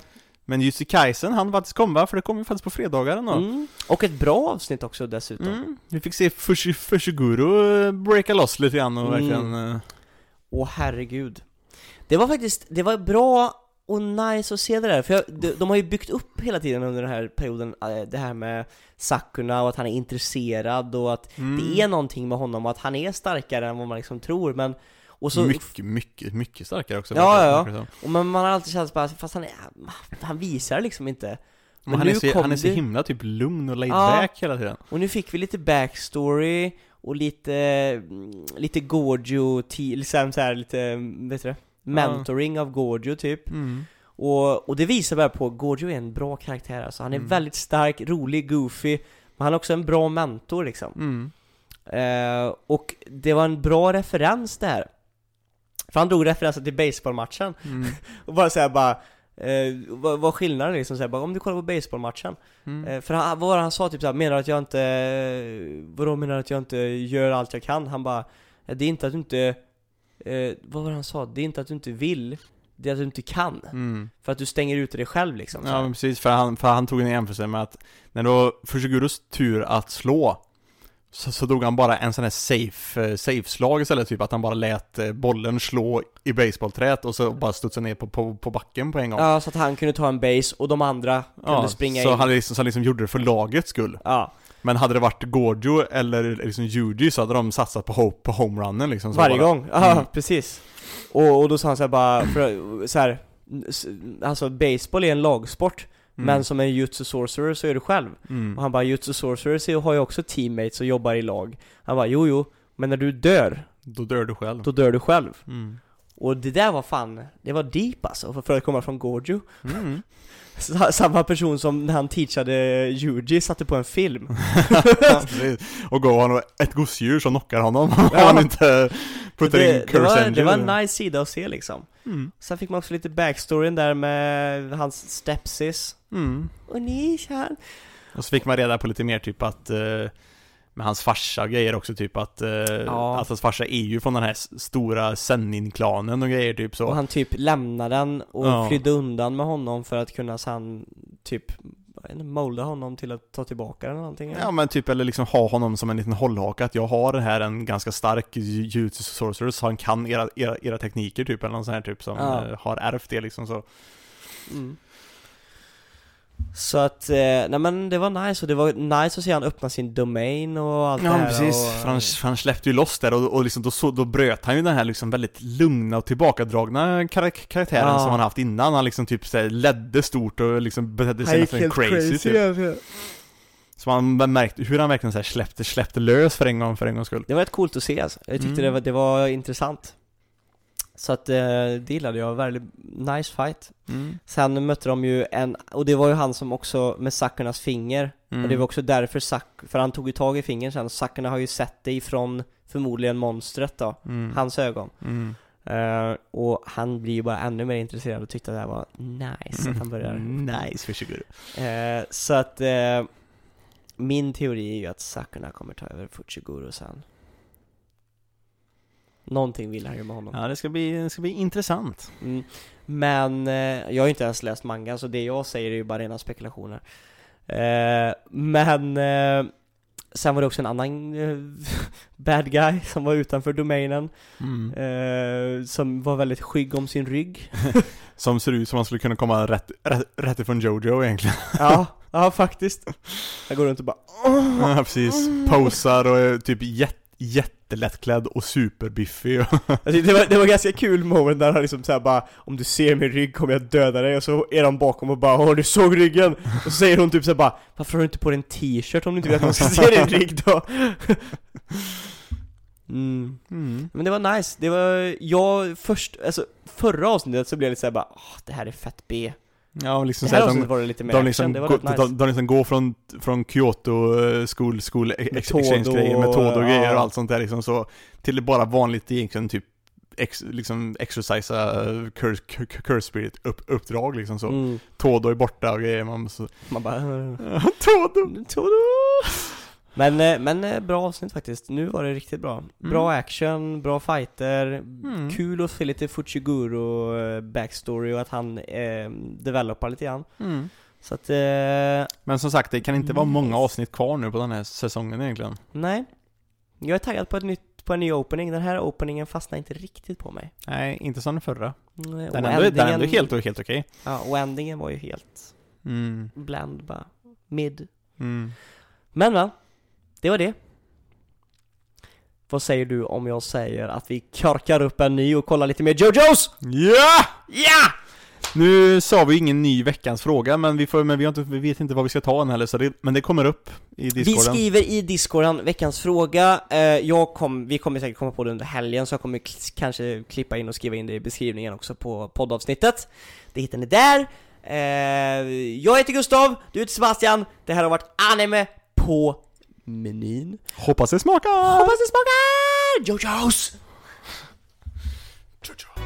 Men Jussi Kaisen han faktiskt komma, för det kommer ju faktiskt på fredagar ändå. mm. och ett bra avsnitt också dessutom Mm. Vi fick se Fushi, Fushiguro eh, breaka loss lite grann och Mm. verkligen eh, Åh herregud Det var faktiskt, det var bra och nice att se det där, för jag, de, de har ju byggt upp hela tiden under den här perioden eh, det här med Sakuna och att han är intresserad och att mm. det är någonting med honom och att han är starkare än vad man liksom tror men och så, mycket, mycket, mycket starkare också Ja, ja, ja. och men man har alltid känt bara, fast han är, han visar liksom inte Men Men han, är så, han är så himla typ lugn och laid Ja. back hela tiden Och nu fick vi lite backstory och lite, lite ti- liksom så här, lite, vet du det? Mentoring av Gojo typ mm. Och, och det visar bara på Gojo är en bra karaktär alltså. Han är Mm. väldigt stark, rolig, goofy Men han är också en bra mentor liksom Mm. eh, Och det var en bra referens det här För han drog referensen till baseballmatchen Mm. Och bara såhär bara eh, vad, vad skillnaden är liksom såhär, bara om du kollar på baseballmatchen Mm. eh, För han, vad han sa typ såhär, menar du att jag inte Vadå menar du att jag inte gör allt jag kan? Han bara "Ja, Det är inte att du inte eh, Vad var det han sa? Det är inte att du inte vill Det är att du inte kan Mm. För att du stänger ute dig själv liksom så Ja men precis, för han, för han tog en jämförelse med att när det var Fushiguros tur att slå så, så drog han bara en sån här safe, eh, safe-slag istället, typ att han bara lät eh, bollen slå i baseballträet och så bara studsa ner på, på, på backen på en gång. Ja, så att han kunde ta en base och de andra kunde Ja, springa så in. han liksom, så han liksom gjorde det för lagets skull. Ja, Men hade det varit Gorgio eller liksom Yuji så hade de satsat på, ho- på homerunnen liksom. Varje bara, gång. Ja, Mm. precis. Och, och då sa han så här bara, för, så här, alltså baseball är en lagsport, Mm. men som en jutsu sorcerer så är du själv. Mm. Och han bara, jutsu sorcerers har ju också teammates och jobbar i lag. Han bara, jo jo, men när du dör, Då dör du själv. då dör du själv. Mm. Och det där var fan, det var deep alltså, för- att komma från Gojo. Mm. Sa- Samma person som när han teachade Yuji satte på en film. och gav honom ett gosedjur som knockar honom om Ja. han inte puttar in det, det, curse var, engine. det var en nice sida att se liksom. Mm. Sen fick man också lite backstoryn där med hans stepsis. Mm. Och ni kär... Och så fick man reda på lite mer typ att eh, med hans farsa och grejer också typ att, eh, Ja. att hans farsa är ju från den här stora Sennin-klanen och grejer typ så. Och han typ lämnade den och Ja. flydde undan med honom för att kunna sen typ molda honom till att ta tillbaka den eller någonting. Ja men typ eller liksom ha honom som en liten hållhaka att jag har här en ganska stark jutsu sorcerer så han kan era, era, era tekniker typ eller någon sån här typ som Ja. eh, har ärvt det liksom så. Mm. Så att, eh, nej men det var nice och det var nice att se han öppna sin domain och allt det Ja här precis, och, för han, för han släppte ju loss där och, och liksom då, så, då bröt han ju den här liksom väldigt lugna och tillbakadragna kar karaktären Ja. som han haft innan. Han liksom typ så här, ledde stort och liksom betedde sig nästan crazy, typ. Så man märkte hur han verkligen så här släppte, släppte lös för en gång, för en gångs skull. Det var rätt coolt att se alltså. Jag tyckte Mm. det, var, det var intressant. Så att eh, det gillade jag, väldigt nice fight. Mm. Sen mötte de ju en, och det var ju han som också med Sakurnas finger, Mm. och det var också därför Sak, för han tog ju tag i fingern sen, Sakurna har ju sett det ifrån förmodligen monstret då, Mm. hans ögon. Mm. Eh, och han blir ju bara ännu mer intresserad och tyckte att det här var nice att han börjar Mm. Nice för sig. Eh, så att eh, min teori är ju att Sakuna kommer ta över Fuchiguro sen. Någonting vill han ju med honom. Ja, det ska bli, det ska bli intressant. Mm. Men eh, jag har ju inte ens läst manga, så det jag säger är ju bara rena spekulationer. Eh, men eh, sen var det också en annan eh, bad guy som var utanför domänen, Mm. eh, som var väldigt skygg om sin rygg. Som ser ut som man skulle kunna komma rätt, rätt, rätt ifrån Jojo egentligen. ja, ja faktiskt. Jag går runt och bara Ja, precis. Posar och är typ jätte, jättelättklädd och superbiffig. Tyckte det, var, det var ganska kul moment där han liksom såhär bara Om du ser min rygg kommer jag döda dig och så är de bakom och bara Åh du såg ryggen! Och så säger hon typ såhär bara Varför har du inte på dig en t-shirt om du inte vet att man ska se din rygg då? Mm. Mm. Men det var nice, det var, jag först, alltså förra avsnittet så blev jag lite såhär bara Åh, det här är fett B Ja, liksom Det här avsnittet de, var det lite mer de, action, liksom det var rätt nice de, de liksom går från, från Kyoto eh, school, school ex, Med exchange Todo grejer med och- ja. och allt sånt där liksom så Till bara vanligt egentligen typ ex, liksom exercisa uh, curse, curse spirit upp, uppdrag liksom så mm. Todo är borta och grejer man så Man bara Todo! Todo! Men, eh, men eh, bra avsnitt faktiskt, nu var det riktigt bra. Bra action, bra fighter, Mm. kul att se lite Fuchiguro eh, backstory och att han eh, developar lite grann. Mm. Så att, eh, Men som sagt, det kan inte vara många Nice. avsnitt kvar nu på den här säsongen egentligen nej. Jag är taggad på ett nytt, på en ny opening, den här openingen fastnar inte riktigt på mig. Nej, inte som den förra Nej, Den är ändå, den är ändå helt, helt okej Ja, och endingen var ju helt mm. bland bara, mid. mm. Men va, det var det. Vad säger du om jag säger att vi korkar upp en ny och kollar lite mer JoJo's? Ja! Ja! Nu sa vi ingen ny veckans fråga, men vi, får, men vi, inte, vi vet inte vad vi ska ta än heller, så det, men det kommer upp i Vi discorden. skriver i discorden veckans fråga, eh, jag kom, vi kommer säkert komma på det under helgen så jag kommer kanske klippa in och skriva in det i beskrivningen också på poddavsnittet. Det hittar ni där. Eh, jag heter Gustav, du heter Sebastian, det här har varit anime på menyn. Hoppas det smakar! Hoppas det smakar! JoJo's! Jojo.